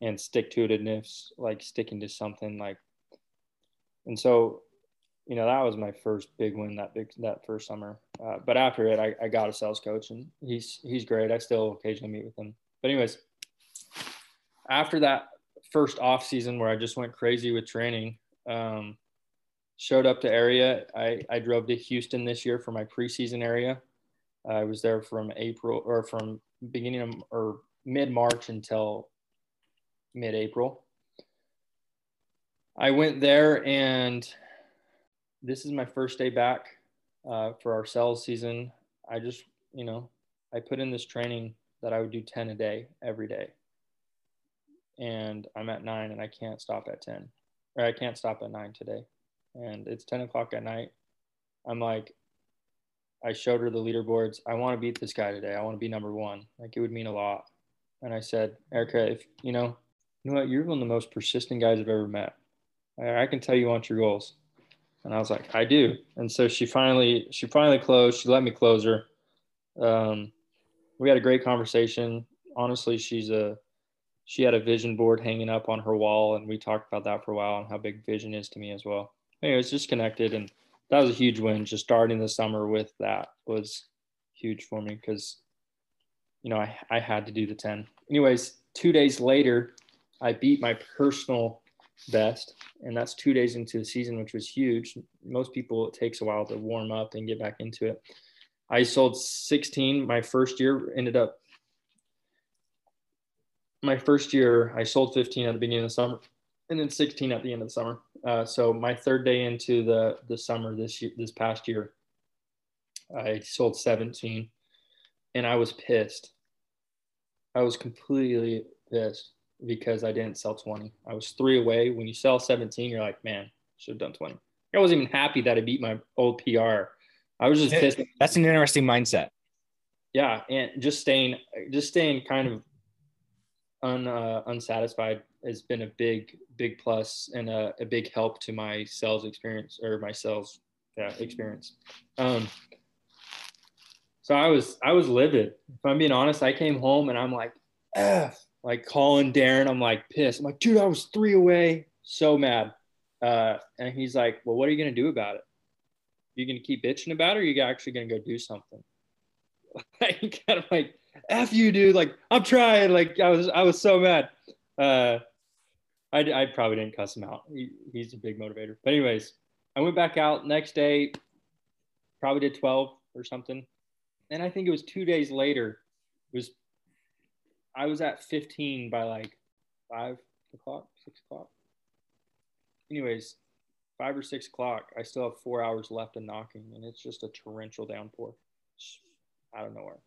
and stick to itiveness, like sticking to something like. And so, you know, that was my first big win that big that first summer. Uh, but after it, I, I got a sales coach, and he's he's great. I still occasionally meet with him. But anyways, after that first off season where I just went crazy with training, um, showed up to area. I I drove to Houston this year for my preseason area I was there from April or from beginning of or mid March until mid April. I went there and this is my first day back uh, for our sales season. I just, you know, I put in this training that I would do 10 a day every day. And I'm at nine and I can't stop at 10 or I can't stop at nine today. And it's 10 o'clock at night. I'm like, I showed her the leaderboards. I want to beat this guy today. I want to be number one. Like it would mean a lot. And I said, Erica, if you know, you know what, you're one of the most persistent guys I've ever met. I, I can tell you want your goals. And I was like, I do. And so she finally, she finally closed. She let me close her. Um, we had a great conversation. Honestly, she's a, she had a vision board hanging up on her wall, and we talked about that for a while and how big vision is to me as well. Anyway, it's just connected and that was a huge win. Just starting the summer with that was huge for me because, you know, I, I had to do the 10. Anyways, two days later, I beat my personal best. And that's two days into the season, which was huge. Most people, it takes a while to warm up and get back into it. I sold 16. My first year ended up, my first year, I sold 15 at the beginning of the summer and then 16 at the end of the summer. Uh, so my third day into the the summer this year, this past year, I sold 17, and I was pissed. I was completely pissed because I didn't sell 20. I was three away. When you sell 17, you're like, man, should have done 20. I wasn't even happy that I beat my old PR. I was just pissed. That's an interesting mindset. Yeah, and just staying, just staying kind of un, uh, unsatisfied has been a big big plus and a, a big help to my sales experience or my sales yeah, experience. Um, so i was i was livid. If i'm being honest i came home and i'm like F, like calling darren. I'm like pissed. I'm like dude i was three away. So mad. Uh, and he's like well what are you going to do about it? You going to keep bitching about it or you actually going to go do something? *laughs* Like *laughs* kind of like f you dude. Like i'm trying. Like i was i was so mad. Uh, I, I probably didn't cuss him out. He, he's a big motivator. But anyways, I went back out next day, probably did 12 or something. And I think it was two days later. Was I was at 15 by like five o'clock, six o'clock. Anyways, five or six o'clock, I still have four hours left of knocking, and it's just a torrential downpour out of nowhere,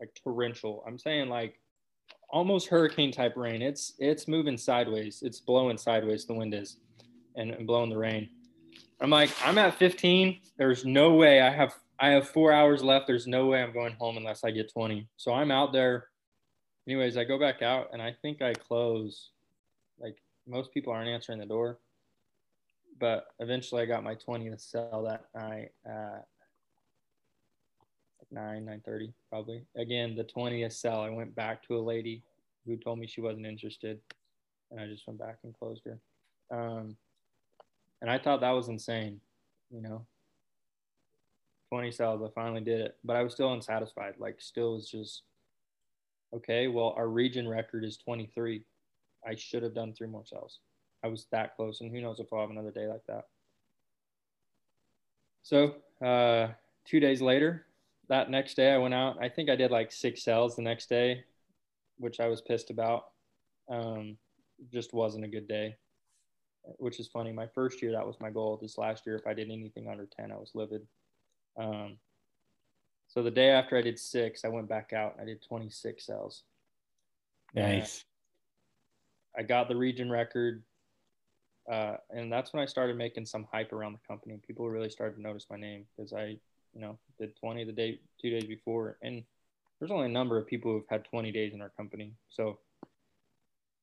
like torrential. I'm saying like almost hurricane type rain. It's it's moving sideways. It's blowing sideways. The wind is, and, and blowing the rain. I'm like, I'm at 15. There's no way I have I have four hours left. There's no way I'm going home unless I get 20. So I'm out there. Anyways, I go back out and I think I close. Like most people aren't answering the door, but eventually I got my 20 to sell that night nine nine thirty probably. Again, the 20th sell. I went back to a lady who told me she wasn't interested, and I just went back and closed her. Um, and I thought that was insane, you know. 20 sales, I finally did it, but I was still unsatisfied. Like, still was just okay. Well, our region record is 23. I should have done three more sales. I was that close, and who knows if I'll have another day like that. So, uh, two days later, that next day I went out. I think I did like six sales the next day, which I was pissed about. Um, just wasn't a good day, which is funny. My first year, that was my goal. This last year, if I did anything under 10, I was livid. Um, so the day after I did six, I went back out. I did 26 sales. Nice. And I got the region record. Uh, and that's when I started making some hype around the company. People really started to notice my name because I you know, did 20 the day, two days before. And there's only a number of people who've had 20 days in our company. So,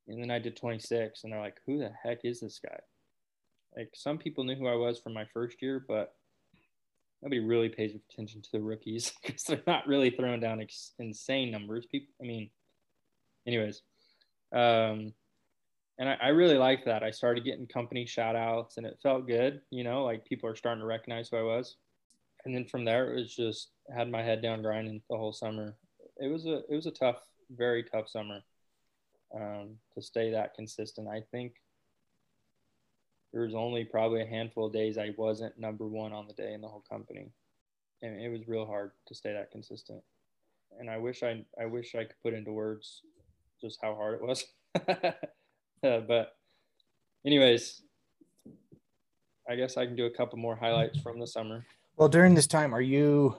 and then I did 26 and they're like, who the heck is this guy? Like some people knew who I was from my first year, but nobody really pays attention to the rookies *laughs* because they're not really throwing down ex- insane numbers. People, I mean, anyways, um, and I, I really liked that. I started getting company shout outs and it felt good, you know, like people are starting to recognize who I was and then from there it was just had my head down grinding the whole summer. It was a it was a tough, very tough summer um, to stay that consistent. I think there was only probably a handful of days I wasn't number one on the day in the whole company, and it was real hard to stay that consistent. And I wish I I wish I could put into words just how hard it was. *laughs* uh, but anyways, I guess I can do a couple more highlights from the summer. Well, during this time, are you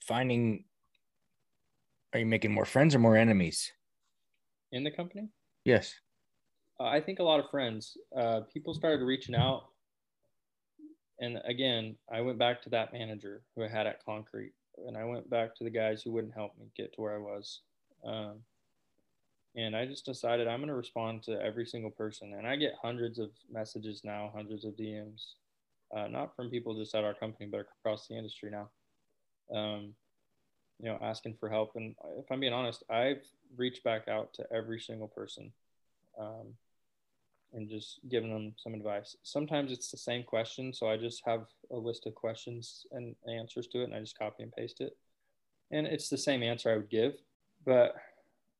finding, are you making more friends or more enemies? In the company? Yes. Uh, I think a lot of friends. Uh, people started reaching out. And again, I went back to that manager who I had at Concrete, and I went back to the guys who wouldn't help me get to where I was. Um, and I just decided I'm going to respond to every single person. And I get hundreds of messages now, hundreds of DMs uh, not from people just at our company, but across the industry now. Um, you know, asking for help. And if I'm being honest, I've reached back out to every single person um, and just given them some advice. Sometimes it's the same question. So I just have a list of questions and answers to it, and I just copy and paste it. And it's the same answer I would give. But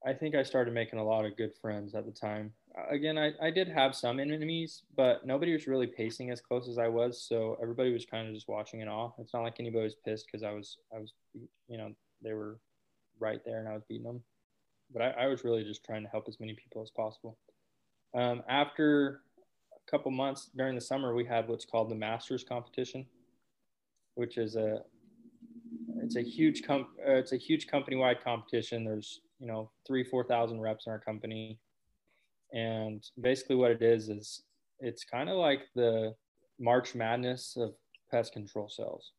I think I started making a lot of good friends at the time again, I, I did have some enemies, but nobody was really pacing as close as I was. So everybody was kind of just watching in awe. It's not like anybody was pissed because I was, I was, you know, they were right there and I was beating them. But I, I was really just trying to help as many people as possible. Um, after a couple months during the summer, we had what's called the Masters competition, which is a, it's a huge com- uh, it's a huge company wide competition. There's you know three four thousand reps in our company and basically, what it is is it's kind of like the March Madness of pest control sales.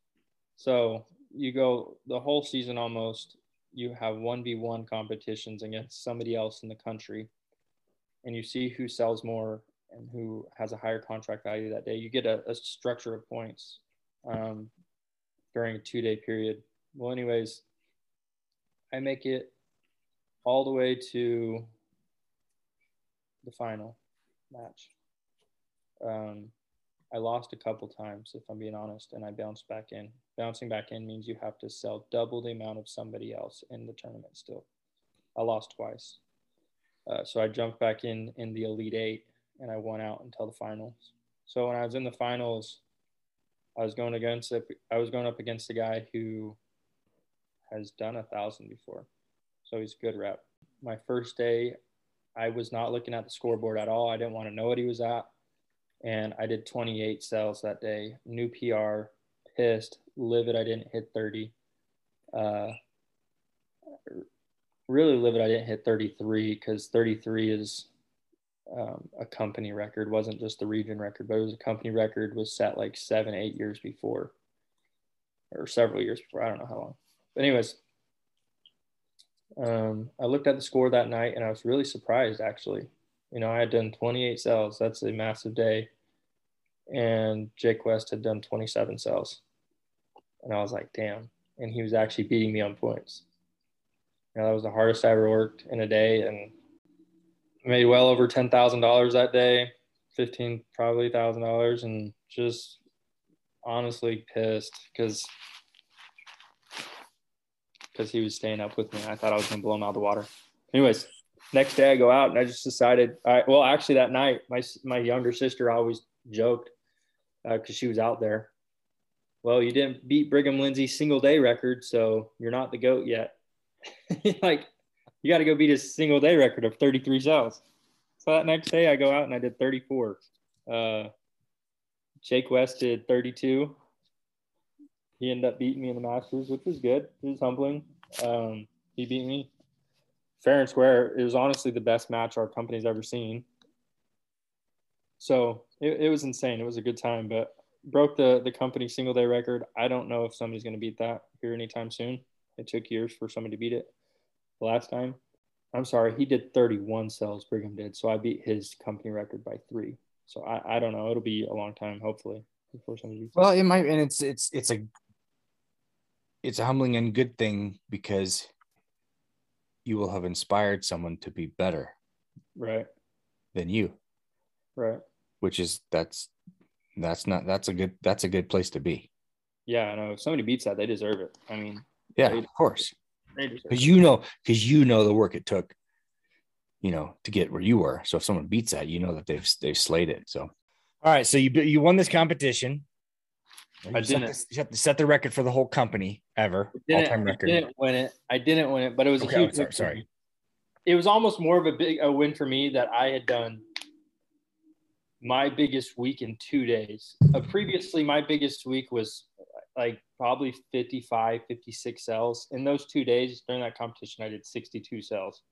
So you go the whole season almost. You have one v one competitions against somebody else in the country, and you see who sells more and who has a higher contract value that day. You get a, a structure of points um, during a two day period. Well, anyways, I make it all the way to the final match. Um, I lost a couple times, if I'm being honest, and I bounced back in. Bouncing back in means you have to sell double the amount of somebody else in the tournament still. I lost twice. Uh, so I jumped back in in the Elite Eight, and I won out until the finals. So when I was in the finals, I was going against I was going up against a guy who has done a thousand before, so he's a good rep. My first day, I was not looking at the scoreboard at all. I didn't want to know what he was at, and I did 28 cells that day. New PR, pissed, livid. I didn't hit 30. Uh, really livid. I didn't hit 33 because 33 is um, a company record. wasn't just the region record, but it was a company record. Was set like seven, eight years before, or several years before. I don't know how long. But anyways, um, I looked at the score that night and I was really surprised. Actually, you know, I had done 28 cells. That's a massive day, and Jake West had done 27 cells, and I was like, damn. And he was actually beating me on points. You know, that was the hardest I ever worked in a day, and made well over ten thousand dollars that day, fifteen probably thousand dollars, and just honestly pissed because because he was staying up with me. I thought I was gonna blow him out of the water. Anyways, next day I go out and I just decided. I well actually that night my my younger sister always joked because uh, she was out there. Well, you didn't beat Brigham Lindsey's single day record, so you're not the goat yet. *laughs* like you got to go beat a single day record of 33 cells. So that next day I go out and I did 34. Uh, Jake West did 32. He ended up beating me in the Masters, which was good. It was humbling. Um, he beat me fair and square. It was honestly the best match our company's ever seen. So it, it was insane. It was a good time, but broke the the company single day record. I don't know if somebody's going to beat that here anytime soon. It took years for somebody to beat it the last time. I'm sorry, he did 31 cells, Brigham did. So I beat his company record by three. So I, I don't know. It'll be a long time, hopefully, before somebody beats Well, it might, and it's it's it's a it's a humbling and good thing because you will have inspired someone to be better, right, than you, right. Which is that's that's not that's a good that's a good place to be. Yeah, I know. If somebody beats that, they deserve it. I mean, yeah, of course because you know because you know the work it took you know to get where you were so if someone beats that you know that they've they've slayed it so all right so you you won this competition you I didn't set the, set the record for the whole company ever all time record. I didn't win it. I didn't win it, but it was okay, a huge. Sorry, sorry, It was almost more of a big a win for me that I had done my biggest week in two days. Uh, previously, my biggest week was like probably 55, 56 cells. In those two days during that competition, I did 62 cells.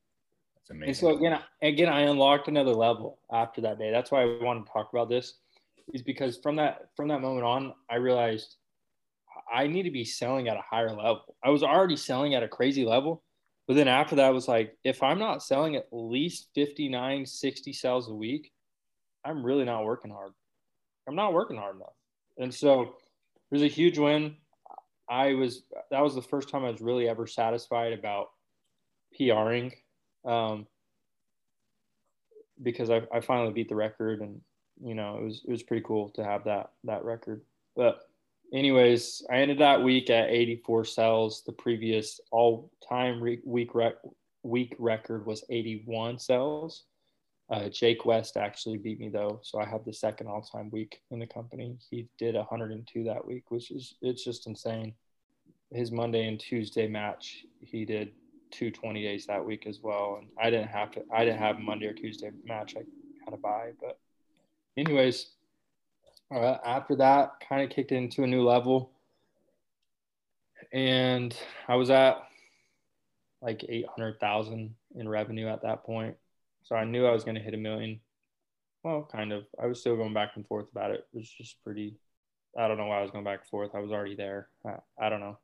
That's amazing. And so again, again, I unlocked another level after that day. That's why I wanted to talk about this, is because from that from that moment on, I realized I need to be selling at a higher level. I was already selling at a crazy level, but then after that, I was like, if I'm not selling at least 59, 60 cells a week, I'm really not working hard. I'm not working hard enough. And so it was a huge win. I was that was the first time I was really ever satisfied about PRing, um, because I, I finally beat the record, and you know it was it was pretty cool to have that that record. But anyways, I ended that week at 84 cells. The previous all time re- week rec- week record was 81 cells. Uh, Jake West actually beat me though, so I have the second all-time week in the company. He did 102 that week, which is it's just insane. His Monday and Tuesday match, he did 228s that week as well, and I didn't have to. I didn't have Monday or Tuesday match. I had to bye, but anyways, uh, after that, kind of kicked into a new level, and I was at like 800,000 in revenue at that point so I knew I was going to hit a million. Well, kind of. I was still going back and forth about it. It was just pretty. I don't know why I was going back and forth. I was already there. I, I don't know.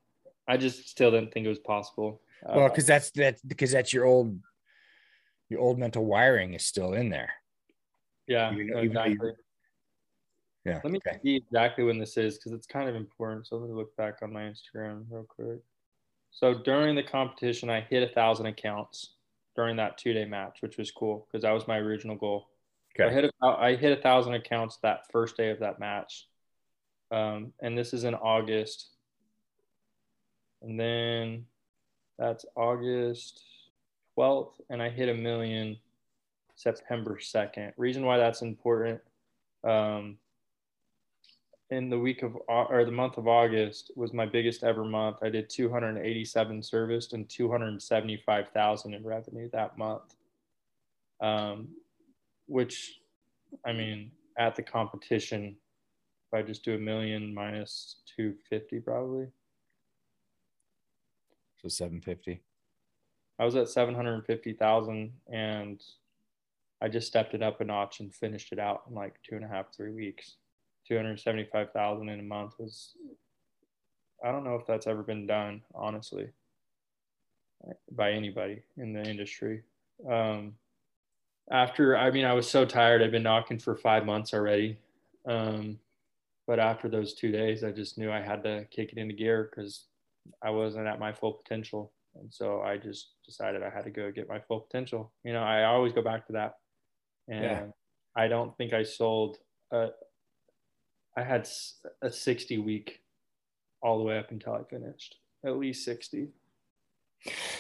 I just still didn't think it was possible. Well, because uh, that's that's because that's your old your old mental wiring is still in there. Yeah, you know, exactly. yeah. Let me okay. see exactly when this is because it's kind of important. So let me look back on my Instagram real quick. So during the competition, I hit a thousand accounts during that two day match, which was cool because that was my original goal. Okay. I hit a, I hit a thousand accounts that first day of that match, um, and this is in August. And then that's August 12th, and I hit a million September 2nd. Reason why that's important. Um, in the week of or the month of August was my biggest ever month. I did 287 serviced and 275,000 in revenue that month. Um, which, I mean, at the competition, if I just do a million minus 250, probably. So 750. I was at 750,000 and I just stepped it up a notch and finished it out in like two and a half, three weeks. 275,000 in a month was, I don't know if that's ever been done, honestly, by anybody in the industry. Um, after, I mean, I was so tired. I'd been knocking for five months already. Um, but after those two days, I just knew I had to kick it into gear because I wasn't at my full potential. And so I just decided I had to go get my full potential. You know, I always go back to that. And yeah. I don't think I sold, a, I had a 60 week all the way up until I finished, at least 60.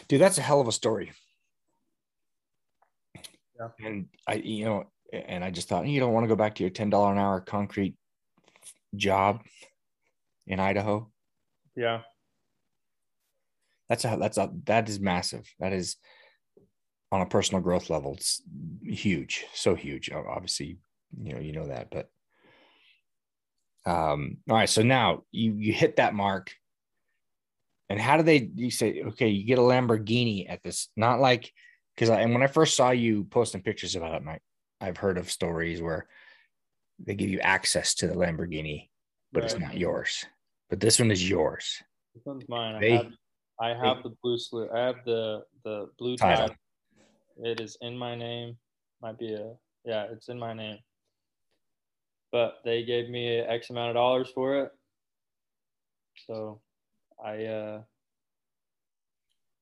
Dude, that's a hell of a story. Yeah. And I, you know, and I just thought, you don't want to go back to your $10 an hour concrete job in Idaho. Yeah. That's a, that's a, that is massive. That is on a personal growth level. It's huge. So huge. Obviously, you know, you know that, but um, all right. So now you you hit that mark. And how do they you say, okay, you get a Lamborghini at this, not like because I and when I first saw you posting pictures about it, I, I've heard of stories where they give you access to the Lamborghini, but right. it's not yours. But this one is yours. This one's mine. They, I have, I have they, the blue. I have the the blue title. It is in my name. Might be a yeah, it's in my name but they gave me X amount of dollars for it. So I, uh,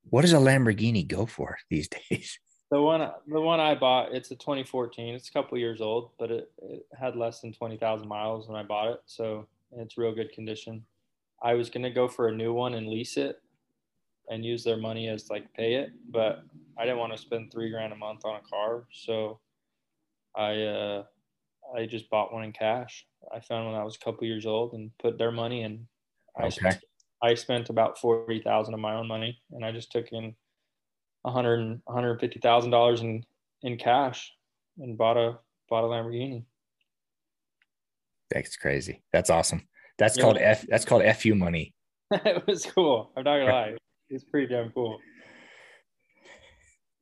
what does a Lamborghini go for these *laughs* days? The one, the one I bought, it's a 2014. It's a couple years old, but it, it had less than 20,000 miles when I bought it. So it's real good condition. I was going to go for a new one and lease it and use their money as like pay it, but I didn't want to spend three grand a month on a car. So I, uh, I just bought one in cash. I found one that was a couple years old and put their money in. I okay. Spent, I spent about forty thousand of my own money, and I just took in a hundred and one hundred fifty thousand dollars in in cash and bought a bought a Lamborghini. That's crazy. That's awesome. That's yeah. called F. That's called fu money. *laughs* it was cool. I'm not gonna lie. It's pretty damn cool.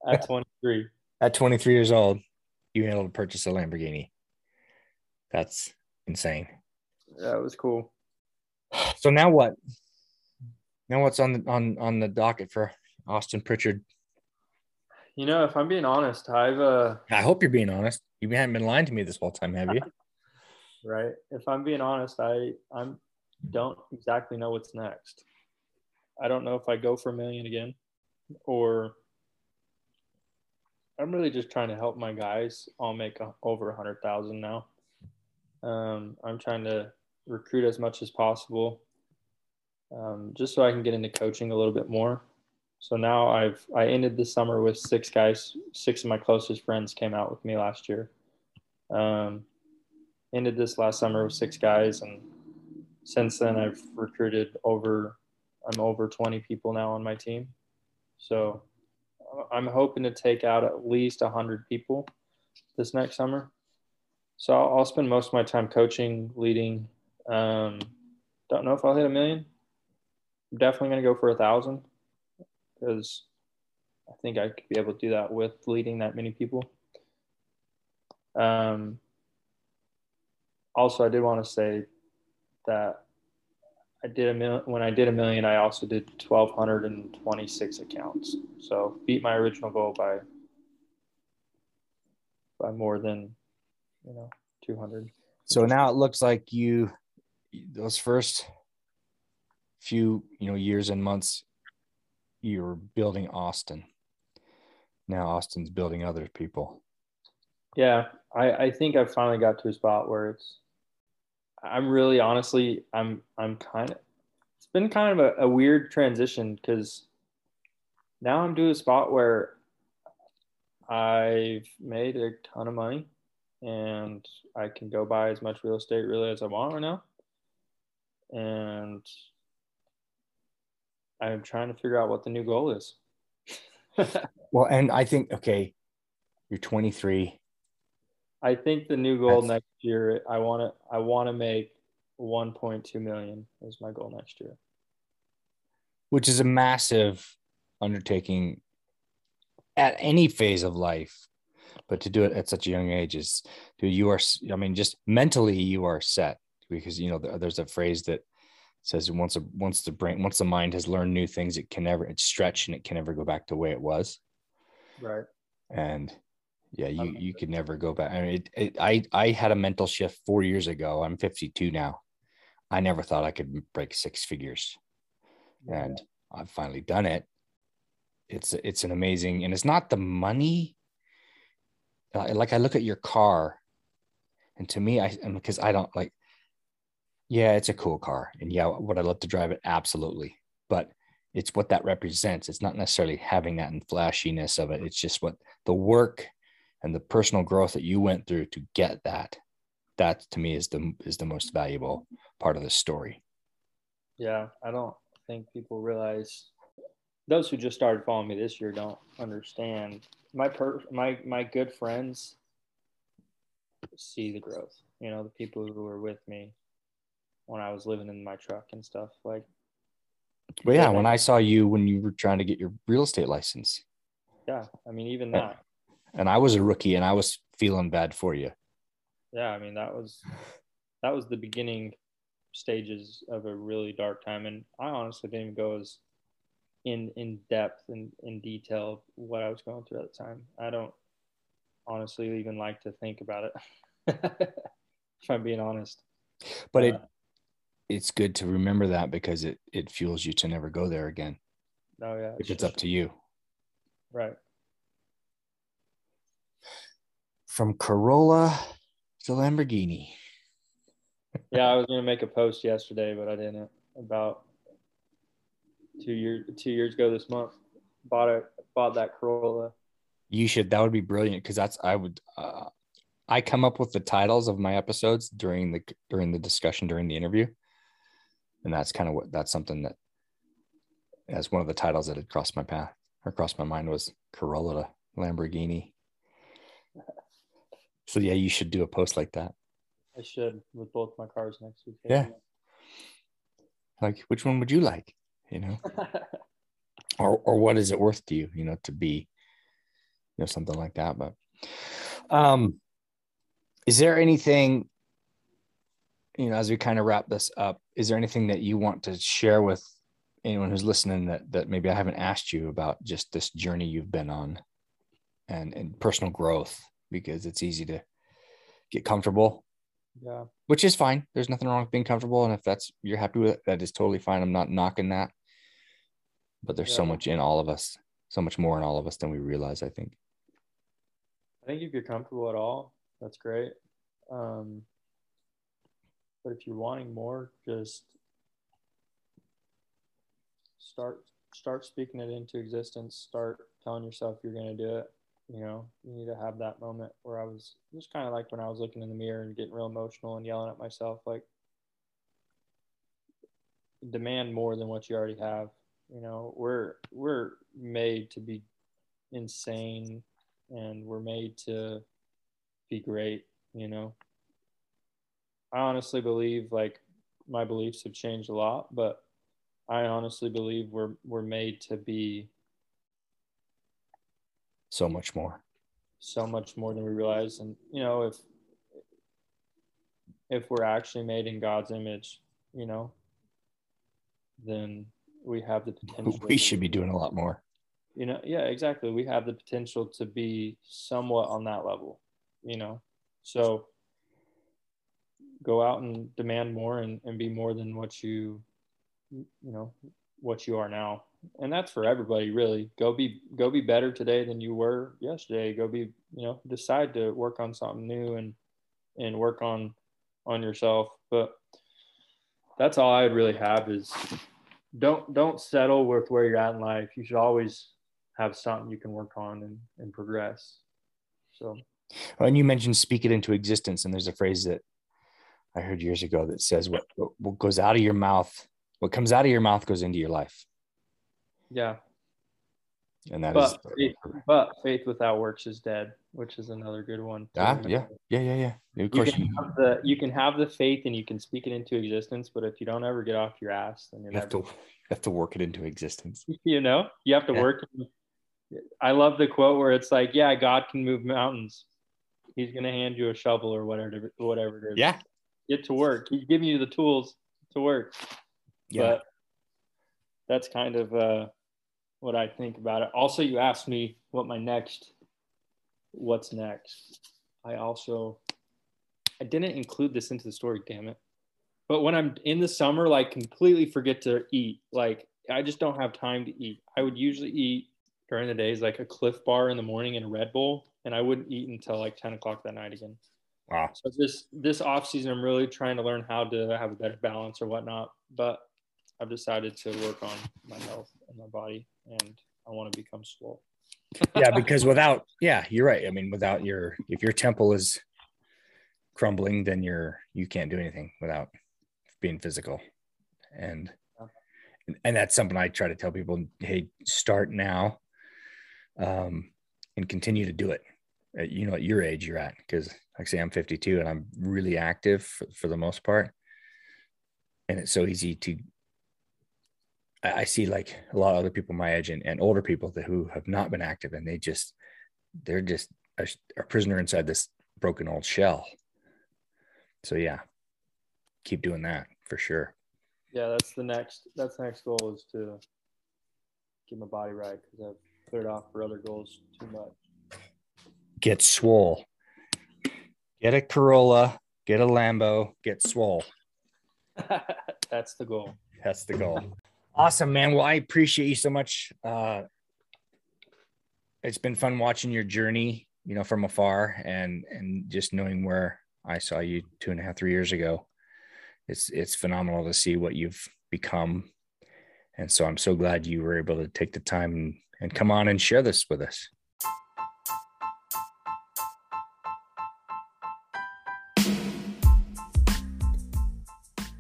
At 23. At 23 years old, you were able to purchase a Lamborghini. That's insane. Yeah, it was cool. So now what? Now what's on the on on the docket for Austin Pritchard? You know, if I'm being honest, I've uh I hope you're being honest. You haven't been lying to me this whole time, have you? *laughs* right. If I'm being honest, I I'm don't exactly know what's next. I don't know if I go for a million again or I'm really just trying to help my guys all make over a hundred thousand now. Um, I'm trying to recruit as much as possible, um, just so I can get into coaching a little bit more. So now I've I ended the summer with six guys. Six of my closest friends came out with me last year. Um, ended this last summer with six guys, and since then I've recruited over. I'm over 20 people now on my team. So I'm hoping to take out at least 100 people this next summer. So I'll, I'll spend most of my time coaching, leading. Um, don't know if I'll hit a million. I'm definitely going to go for a thousand because I think I could be able to do that with leading that many people. Um, also, I did want to say that I did a million when I did a million. I also did 1,226 accounts, so beat my original goal by by more than you know 200 so now it looks like you those first few you know years and months you're building austin. Now austin's building other people. Yeah i i think i've finally got to a spot where it's i'm really honestly i'm i'm kind of it's been kind of a, a weird transition because now i'm to a spot where I've made a ton of money and I can go buy as much real estate really as I want right now. And I'm trying to figure out what the new goal is. *laughs* well, and I think, okay, you're 23. I think the new goal That's... next year, I want to, I want to make 1.2 million is my goal next year. Which is a massive undertaking at any phase of life but to do it at such a young age is dude you are i mean just mentally you are set because you know there's a phrase that says once a once the brain once the mind has learned new things it can never it's stretched and it can never go back to the way it was right and yeah you you could never go back. I mean it, it, i i had a mental shift four years ago. I'm 52 now. I never thought i could break six figures. Yeah. and i've finally done it. It's it's an amazing and it's not the money. Uh, like i look at your car and to me i because i don't like yeah it's a cool car and yeah would i love to drive it? Absolutely. But it's what that represents. It's not necessarily having that and flashiness of it. It's just what the work and the personal growth that you went through to get that that to me is the is the most valuable part of the story yeah i don't think people realize those who just started following me this year don't understand. My per my my good friends see the growth. You know, the people who were with me when I was living in my truck and stuff. Like Well yeah, when I saw you when you were trying to get your real estate license. Yeah. I mean even that. And I was a rookie and I was feeling bad for you. Yeah, I mean that was that was the beginning stages of a really dark time and I honestly didn't go as in in depth and in detail what I was going through at the time. I don't honestly even like to think about it. *laughs* if I'm being honest. But uh, it it's good to remember that because it it fuels you to never go there again. Oh yeah. If it's up to you. Right. From Corolla to Lamborghini. yeah, I was gonna make a post yesterday, but I didn't about two years two years ago this month. Bought a bought that Corolla. You should. That would be brilliant because that's I would. Uh, I come up with the titles of my episodes during the during the discussion during the interview, and that's kind of what that's something that as one of the titles that had crossed my path or crossed my mind was Corolla to Lamborghini. So yeah, you should do a post like that. I should with both my cars next week. Yeah. Like, which one would you like? you know *laughs* or or what is it worth to you you know to be you know something like that but um is there anything you know as we kind of wrap this up is there anything that you want to share with anyone who's listening that that maybe i haven't asked you about just this journey you've been on and and personal growth because it's easy to get comfortable yeah which is fine there's nothing wrong with being comfortable and if that's you're happy with it that is totally fine i'm not knocking that but there's yeah. so much in all of us, so much more in all of us than we realize, I think. I think if you're comfortable at all, that's great. Um, but if you're wanting more, just start start speaking it into existence. Start telling yourself you're going to do it. You know, you need to have that moment where I was just kind of like when I was looking in the mirror and getting real emotional and yelling at myself, like, demand more than what you already have. You know, we're we're made to be insane and we're made to be great, you know. I honestly believe like my beliefs have changed a lot, but I honestly believe we're we're made to be so much more. So much more than we realize. And you know, if if we're actually made in God's image, you know, then we have the potential. *laughs* We should be doing a lot more. You know, yeah, exactly. We have the potential to be somewhat on that level, you know. So go out and demand more and, and be more than what you you know what you are now and that's for everybody really go be go be better today than you were yesterday go be you know decide to work on something new and and work on on yourself but that's all i'd really have is don't don't settle with where you're at in life. You should always have something you can work on and, and progress. So, well, and you mentioned speak it into existence, and there's a phrase that I heard years ago that says, "What what goes out of your mouth, what comes out of your mouth goes into your life." Yeah, and that but is. faith, but faith without works is dead, which is another good one. Ah, yeah, yeah, yeah, yeah. Of You course, can, have the, you can have the faith and you can speak it into existence, but if you don't ever get off your ass, then you're you have to you have to work it into existence. *laughs* you know, you have to Yeah. work. I love the quote where it's like, "Yeah, God can move mountains. He's gonna hand you a shovel or whatever, whatever it is. Yeah, get to work. He's giving you the tools to work." yeah. But that's kind of uh, what I think about it. Also, you asked me what my next, what's next. I also, I didn't include this into the story, damn it. But when I'm in the summer, like completely forget to eat. Like I just don't have time to eat. I would usually eat during the days like a Clif Bar in the morning and a Red Bull, and I wouldn't eat until like 10 o'clock that night again. wow. So this this off season, I'm really trying to learn how to have a better balance or whatnot. But I've decided to work on my health and my body, and I want to become swole. yeah because without yeah you're right. I mean without your if your temple is crumbling then you're you can't do anything without being physical. And and that's something i try to tell people hey start now um and continue to do it. At, you know at your age you're at because like I say i'm 52 and i'm really active for, for the most part. And it's so easy to I see like a lot of other people my age and, and older people that, who have not been active and they just they're just a, a prisoner inside this broken old shell. So yeah, keep doing that for sure. Yeah, that's the next. That's the next goal is to get my body right because I've put it off for other goals too much. Get swole. Get a Corolla. Get a Lambo. Get swole. *laughs* that's the goal. That's the goal. Awesome, man. Well, I appreciate you so much. Uh, it's been fun watching your journey, you know, from afar and and just knowing where I saw you two and a half, three years ago. It's it's phenomenal to see what you've become. And so I'm so glad you were able to take the time and, and come on and share this with us.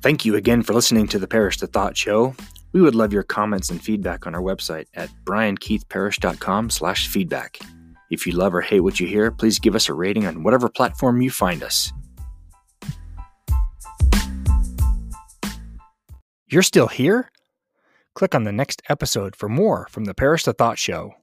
Thank you again for listening to the Parish the Thought Show. We would love your comments and feedback on our website at briankeithparish.com slash feedback. If you love or hate what you hear, please give us a rating on whatever platform you find us. You're still here? Click on the next episode for more from the Parish the Thought Show.